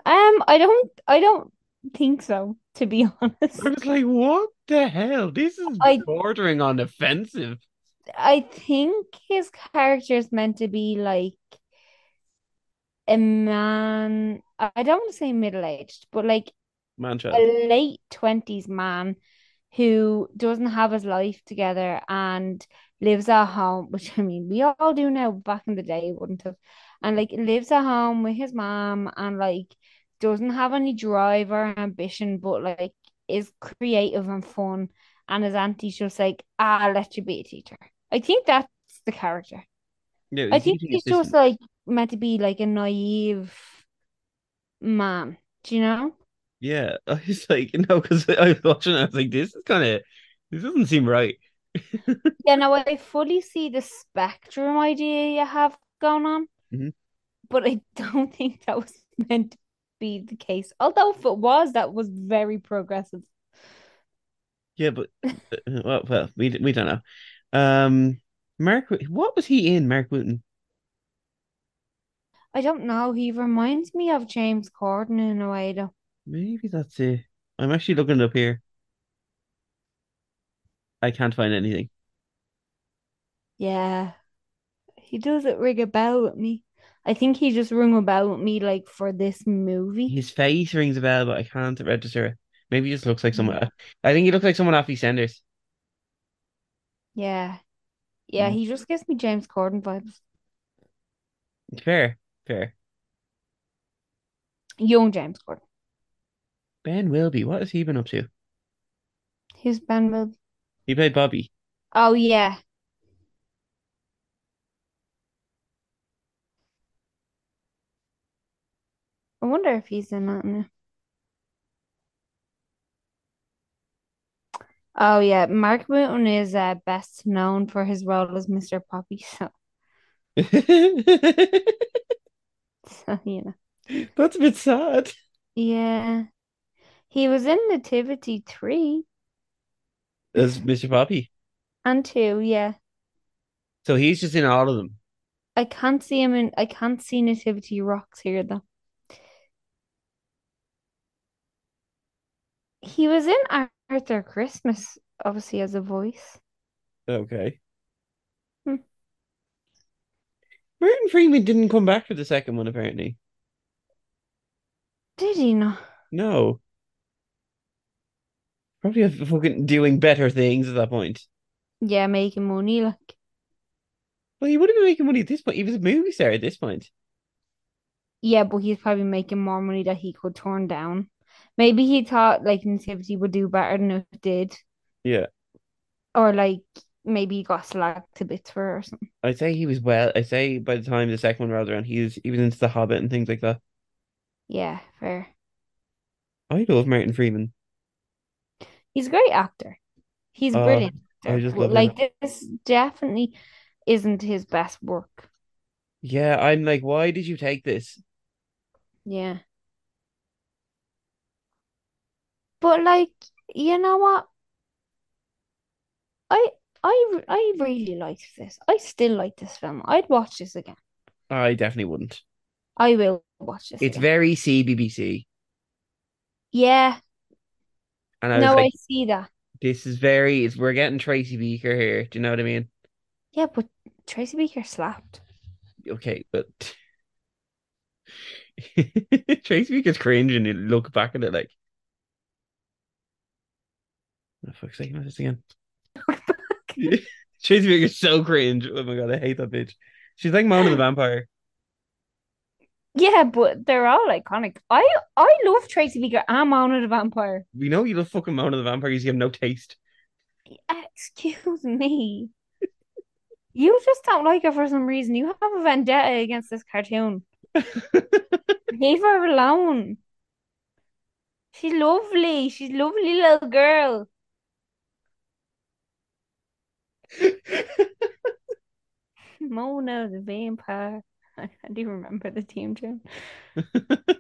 Um, I don't I don't think so, to be honest. I was like, what the hell? This is I bordering on offensive. I think his character is meant to be like a man, I don't want to say middle-aged, but like Man a late 20s man who doesn't have his life together and lives at home, which I mean, we all do now, back in the day, wouldn't have. And like lives at home with his mom and like doesn't have any drive or ambition, but like is creative and fun. And his auntie's just like, ah, I'll let you be a teacher. I think that's the character. No, I think he's just like meant to be like a naive man. Do you know? Yeah, I was like, no, because I was watching. it, I was like, this is kind of this doesn't seem right. Yeah, no, I fully see the spectrum idea you have going on, Mhm. but I don't think that was meant to be the case. Although if it was, that was very progressive. Yeah, but uh, well, well, we we don't know. Um, Marc, what was he in? Marc Wootton. I don't know. He reminds me of James Corden in a way, though. Maybe that's it. I'm actually looking up here. I can't find anything. Yeah, he doesn't ring a bell with me. I think he just rung a bell with me like for this movie. His face rings a bell, but I can't register it. Maybe he just looks like someone. I think he looks like someone off EastEnders. Yeah, yeah, Mm. he just gives me James Corden vibes. Fair, fair. Young James Corden. Ben Wilby, what has he been up to? Who's Ben Wilby? He played Bobby. Oh yeah. I wonder if he's in that now. Oh yeah, Marc Wootton is uh, best known for his role as Mr. Poppy. So, so you know, That's a bit sad. yeah, he was in Nativity three As Mr. Poppy. and two. Yeah, So he's just in all of them. I can't see him in. I can't see Nativity Rocks here though. He was in Ar- Arthur Christmas, obviously as a voice. Okay. Hmm. Martin Freeman didn't come back for the second one, apparently. Did he not? No. Probably fucking doing better things at that point. Yeah, making money like. Well, he would have been making money at this point. He was a movie star at this point. Yeah, but he's probably making more money that he could turn down. Maybe he thought like Nativity would do better than it did, Yeah. or like maybe he got slacked to bits for or something. I'd say he was well. I'd say by the time the second one rolled around, he was he was into The Hobbit and things like that. Yeah, fair. I love Martin Freeman. He's a great actor. He's a Oh, brilliant I just love him. like this definitely isn't his best work. Yeah, I'm like, why did you take this? Yeah. But like, you know what? I I I really liked this. I still like this film. I'd watch this again. I definitely wouldn't. I will watch this It's again. very CBBC, Yeah, and I no, I see that. this is very. It's, we're getting Tracy Beaker here. Do you know what I mean? Yeah, but Tracy Beaker slapped. Okay, but Tracy Beaker's cringe, and you look back at it like, oh, fuck's sake, this again. Tracy Beaker's so cringe. Oh my god, I hate that bitch. She's like Mona the Vampire. Yeah, but they're all iconic. I I love Tracy Beaker and Mona the Vampire. We know you love fucking Mona the Vampire because you have no taste. Excuse me. You just don't like her for some reason. You have a vendetta against this cartoon. Leave her alone. She's lovely. She's a lovely little girl. Mona the vampire. I, I do remember the team tune.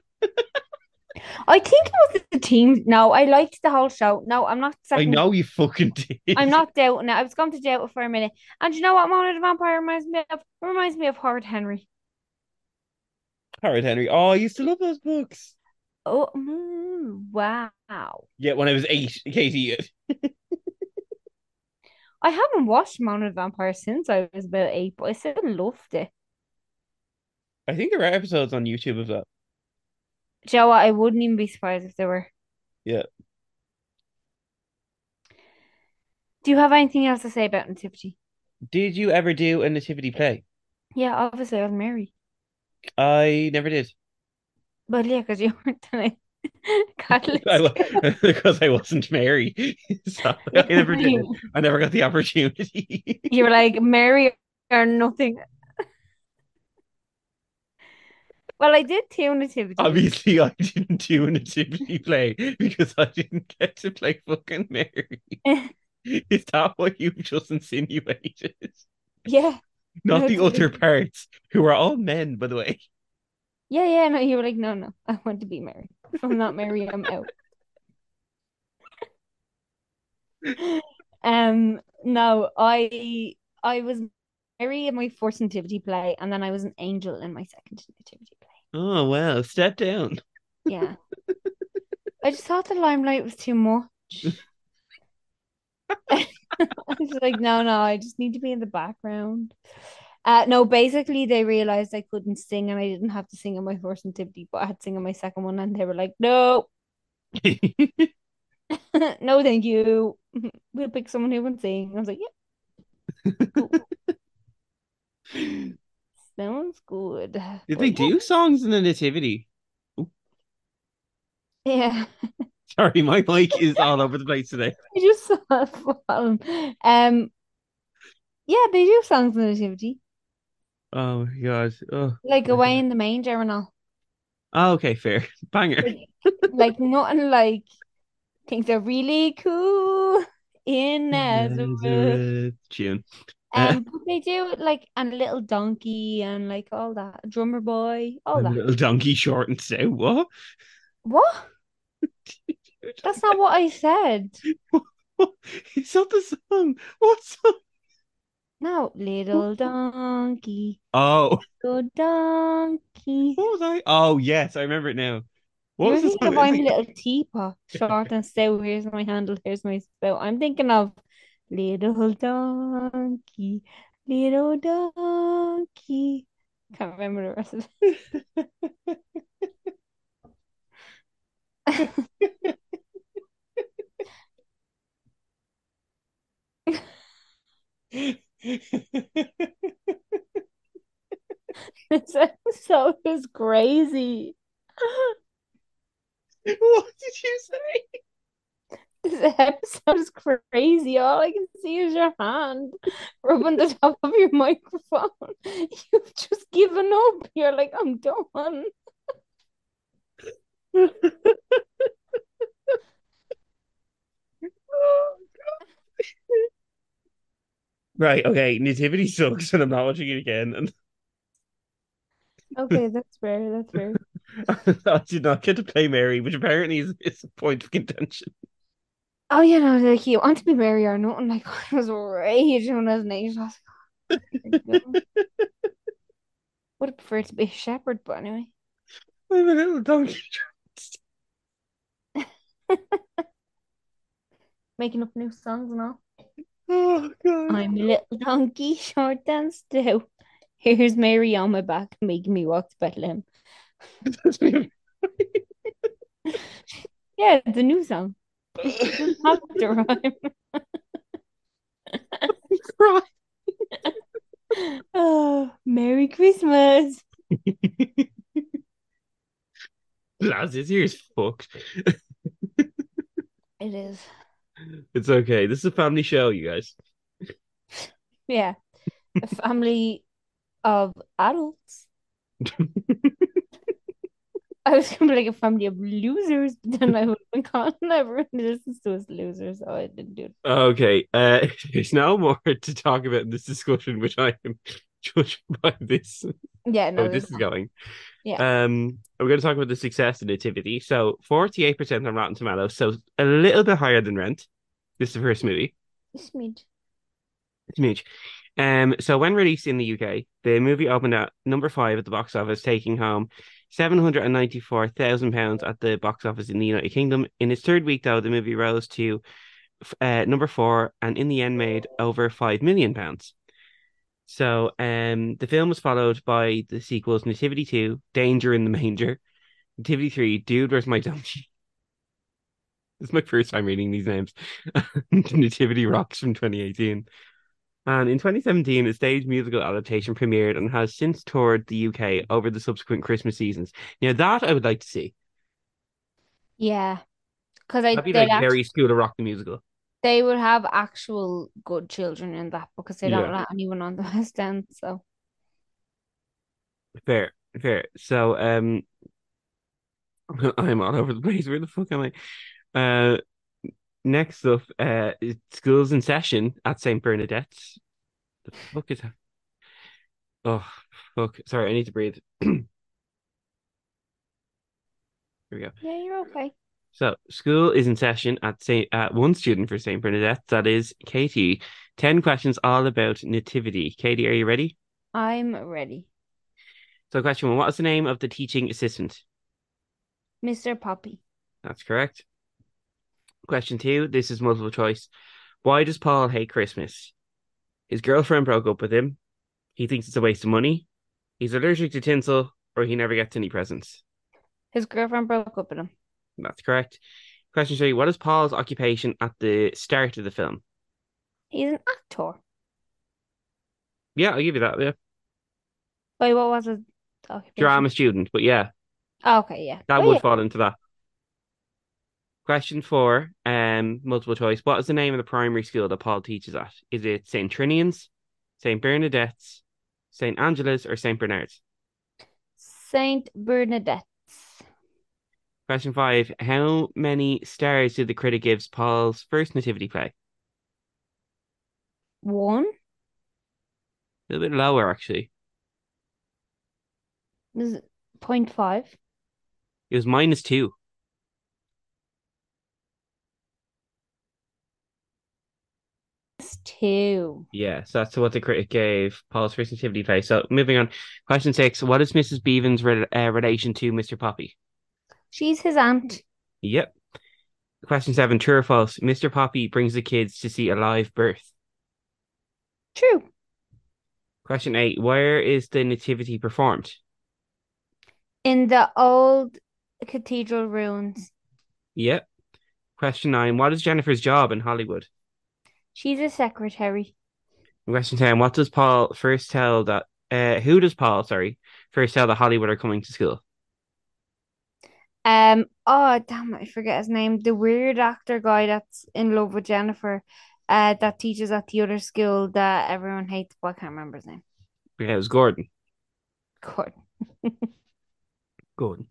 I think it was the team. No, I liked the whole show. No, I'm not I know you fucking did. I'm not doubting it. I was going to doubt it for a minute. And you know what Mona the Vampire reminds me of? Reminds me of Horrid Henry. Horrid Henry. Oh, I used to love those books. Oh, mm, wow. Yeah, when I was eight, Katie. I haven't watched Mona the Vampire since I was about eight, but I still loved it. I think there are episodes on YouTube of that. Do you know what? I wouldn't even be surprised if there were. Yeah. Do you have anything else to say about Nativity? Did you ever do a nativity play? Yeah, obviously I was married. I never did. But yeah, because you weren't Catholic. I, because I wasn't married. So I never did. I never got the opportunity. You were like, Mary or nothing. Well, I did two nativity. Obviously, I didn't do a nativity play because I didn't get to play fucking Mary. Is that what you just insinuated? Yeah. Not No, the other parts, who are all men, by the way. Yeah, yeah, no, you were like, no, no, I want to be married. If I'm not married, I'm out. Um, no, I I was Mary in my first nativity play, and then I was an angel in my second nativity play. Oh wow, step down. Yeah. I just thought the limelight was too much. I was like, no, no, I just need to be in the background. Uh, no, basically they realized I couldn't sing and I didn't have to sing in my first nativity, but I had to sing in my second one, and they were like, no, no, thank you. We'll pick someone who can sing. I was like, yeah, cool. Sounds good. Did But they yeah, do songs in the nativity? Yeah, Sorry, my mic is all over the place today. I just saw it falling. Um, yeah, they do songs in the nativity, Oh my god. Oh, like away in the manger and all. oh okay, fair. Banger. Like, like nothing like things are really cool in Nazareth. Tune. Uh, Um, but they do like and a little donkey and like all that drummer boy, all a that. little donkey short and stout. What? What? That's not what I said. It's not the song. What song? No, little donkey, Oh, little donkey. what was I? Oh yes, I remember it now. What You're was the thinking of I'm a little teapot, short and stout. Here's my handle, here's my spout. I'm thinking of little donkey, little donkey. Can't remember the rest of it. This episode is crazy. What did you say? This episode is crazy. All I can see is your hand rubbing the top of your microphone. You've just given up. You're like, I'm done. Right, okay. Nativity sucks, and I'm not watching it again. And Okay, that's fair. That's fair. I did not get to play Mary, which apparently is, is a point of contention. Oh, yeah, no, like you want to be Mary or not? And like, I was raging when I was an age. I was like, oh, would have preferred to be a shepherd, but anyway. I'm a little donkey. Making up new songs and all. Oh god. I'm a little donkey, short and stout. Here's Mary on my back, making me walk to Bethlehem. Yeah, it's a new song. It doesn't have to rhyme. Right. Oh, Merry Christmas. Lads, this year is fucked. It is. It's okay. This is a family show, you guys. Yeah. A family of adults. I was gonna be like a family of losers, but then I would have been calling everyone listens to us losers, so I didn't do it. Okay. Uh, there's no more to talk about in this discussion, which I am judge by this. Yeah, no, this is not. going. Yeah. Um, we're going to talk about the success of Nativity. So, 48% on Rotten Tomatoes, so a little bit higher than Rent. This is the first movie. Smidge. It's huge. Um, so when released in the UK, the movie opened at number five at the box office, taking home seven hundred and ninety-four thousand pounds at the box office in the United Kingdom. In its third week, though, the movie rose to uh, number four, and in the end, made over five million pounds. So, um, the film was followed by the sequels Nativity Two, Danger in the Manger, Nativity Three, Dude, Where's My Donkey? This is my first time reading these names. Nativity Rocks from 2018. And in 2017, a stage musical adaptation premiered and has since toured the UK over the subsequent Christmas seasons. Now, that I would like to see. Yeah. Because I That'd be like Harry School of Rock the musical. They would have actual good children in that because they don't Yeah. let anyone on the West End. So Fair, fair. So, um, I'm all over the place. Where the fuck am I? Uh, next up, uh, schools in session at St. Bernadette's. The fuck is that? Oh, fuck. Sorry, I need to breathe. Here we go. yeah, you're okay. So, school is in session at Saint at one student for St. Bernadette. That is Katie. 10 questions all about nativity. Katie, are you ready? I'm ready. So, question one What is the name of the teaching assistant? Mr. Poppy. That's correct. Question two This is multiple choice. Why does Paul hate Christmas? His girlfriend broke up with him. He thinks it's a waste of money. He's allergic to tinsel, or he never gets any presents. His girlfriend broke up with him. That's correct. Question three What is Paul's occupation at the start of the film? He's an actor. Yeah, I'll give you that. Yeah. Wait, what was his occupation? Drama student, but yeah, Oh, okay, yeah. that Oh, would yeah. fall into that. Question four, um, multiple choice. What is the name of the primary school that Paul teaches at? Is it St. Trinian's, St. Bernadette's, St. Angela's, or St. Bernard's? Saint Bernadette's. Question five, how many stars did the critic gives Paul's first nativity play? One. A little bit lower, actually. Is point five. It was minus two. It's two. Yeah, so that's what the critic gave Paul's first nativity play. So moving on, question six, what is Mrs. Bevan's re- uh, relation to Mr. Poppy? She's his aunt. Yep. Question seven, true or false? Mr. Poppy brings the kids to see a live birth. True. Question eight, where is the nativity performed? In the old cathedral ruins. Yep. Question nine, what is Jennifer's job in Hollywood? She's a secretary. Question ten, what does Paul first tell that? Uh, who does Paul, sorry, first tell that Hollywood are coming to school? Um, oh damn, I forget his name. The weird actor guy that's in love with Jennifer, uh, that teaches at the other school that everyone hates, but I can't remember his name. Yeah, it was Gordon. Gordon. Gordon.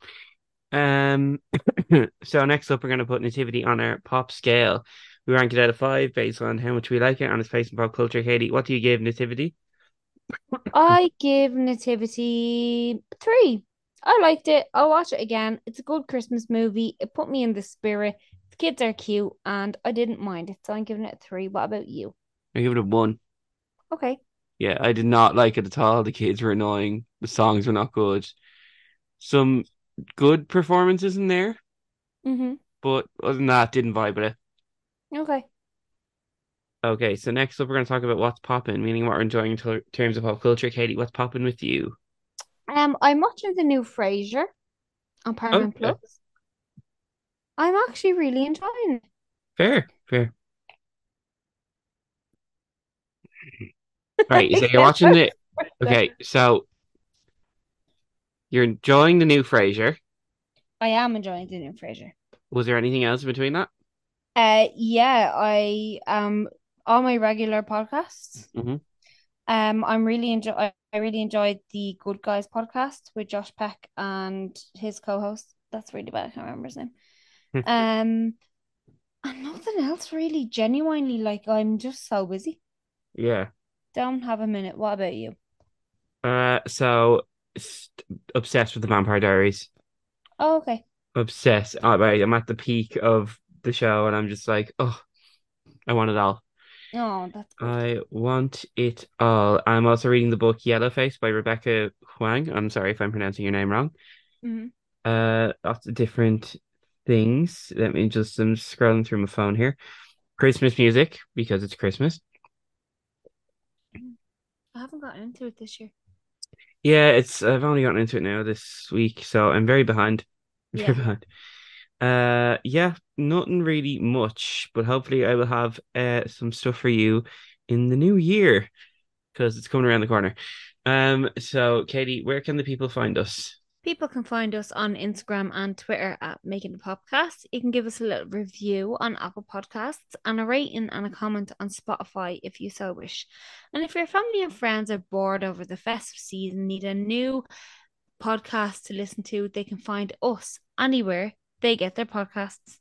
Um, so next up, we're going to put Nativity on our pop scale. We rank it out of five based on how much we like it on its place in pop culture. Katie, what do you give Nativity? I give Nativity three. I liked it. I'll watch it again. It's a good Christmas movie. It put me in the spirit. The kids are cute, and I didn't mind it, so I'm giving it a three. What about you? I give it a one. Okay. Yeah, I did not like it at all. The kids were annoying. The songs were not good. Some good performances in there, Mm-hmm. but other than that, didn't vibe with it. Okay. Okay, so next up, we're going to talk about what's popping, meaning what we're enjoying in ter- terms of pop culture. Katie, what's popping with you? Um, I'm watching the new Frasier on Paramount Okay. Plus. I'm actually really enjoying it. Fair, fair. Right, so you're watching the. Okay, so you're enjoying the new Frasier. I am enjoying the new Frasier. Was there anything else between that? Uh, yeah, I um all my regular podcasts. Mhm. Um, I'm really enjoy. I really enjoyed the Good Guys podcast with Josh Peck and his co-host. That's really bad. I can't remember his name. Um, and nothing else really. Genuinely, like I'm just so busy. Yeah. Don't have a minute. What about you? Uh, so obsessed with the Vampire Diaries. Oh, okay. Obsessed. I'm at the peak of the show, and I'm just like, oh, I want it all. Oh, that's good. I want it all. I'm also reading the book Yellowface by Rebecca Huang. I'm sorry if I'm pronouncing your name wrong. hmm Uh, lots of different things. Let me just, I'm scrolling through my phone here. Christmas music because it's Christmas. I haven't gotten into it this year. Yeah, it's I've only gotten into it now this week, so I'm very behind. Very behind. Uh, yeah, nothing really much, but hopefully I will have uh some stuff for you in the new year because it's coming around the corner. Um, so Katie, where can the people find us? People can find us on Instagram and Twitter at Make It A Popcast. You can give us a little review on Apple Podcasts and a rating and a comment on Spotify if you so wish. And if your family and friends are bored over the festive season, need a new podcast to listen to, they can find us anywhere they get their podcasts.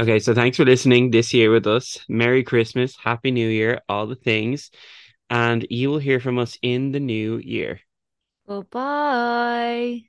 Okay, so thanks for listening this year with us. Merry Christmas, Happy New Year, all the things, and you will hear from us in the new year. Goodbye.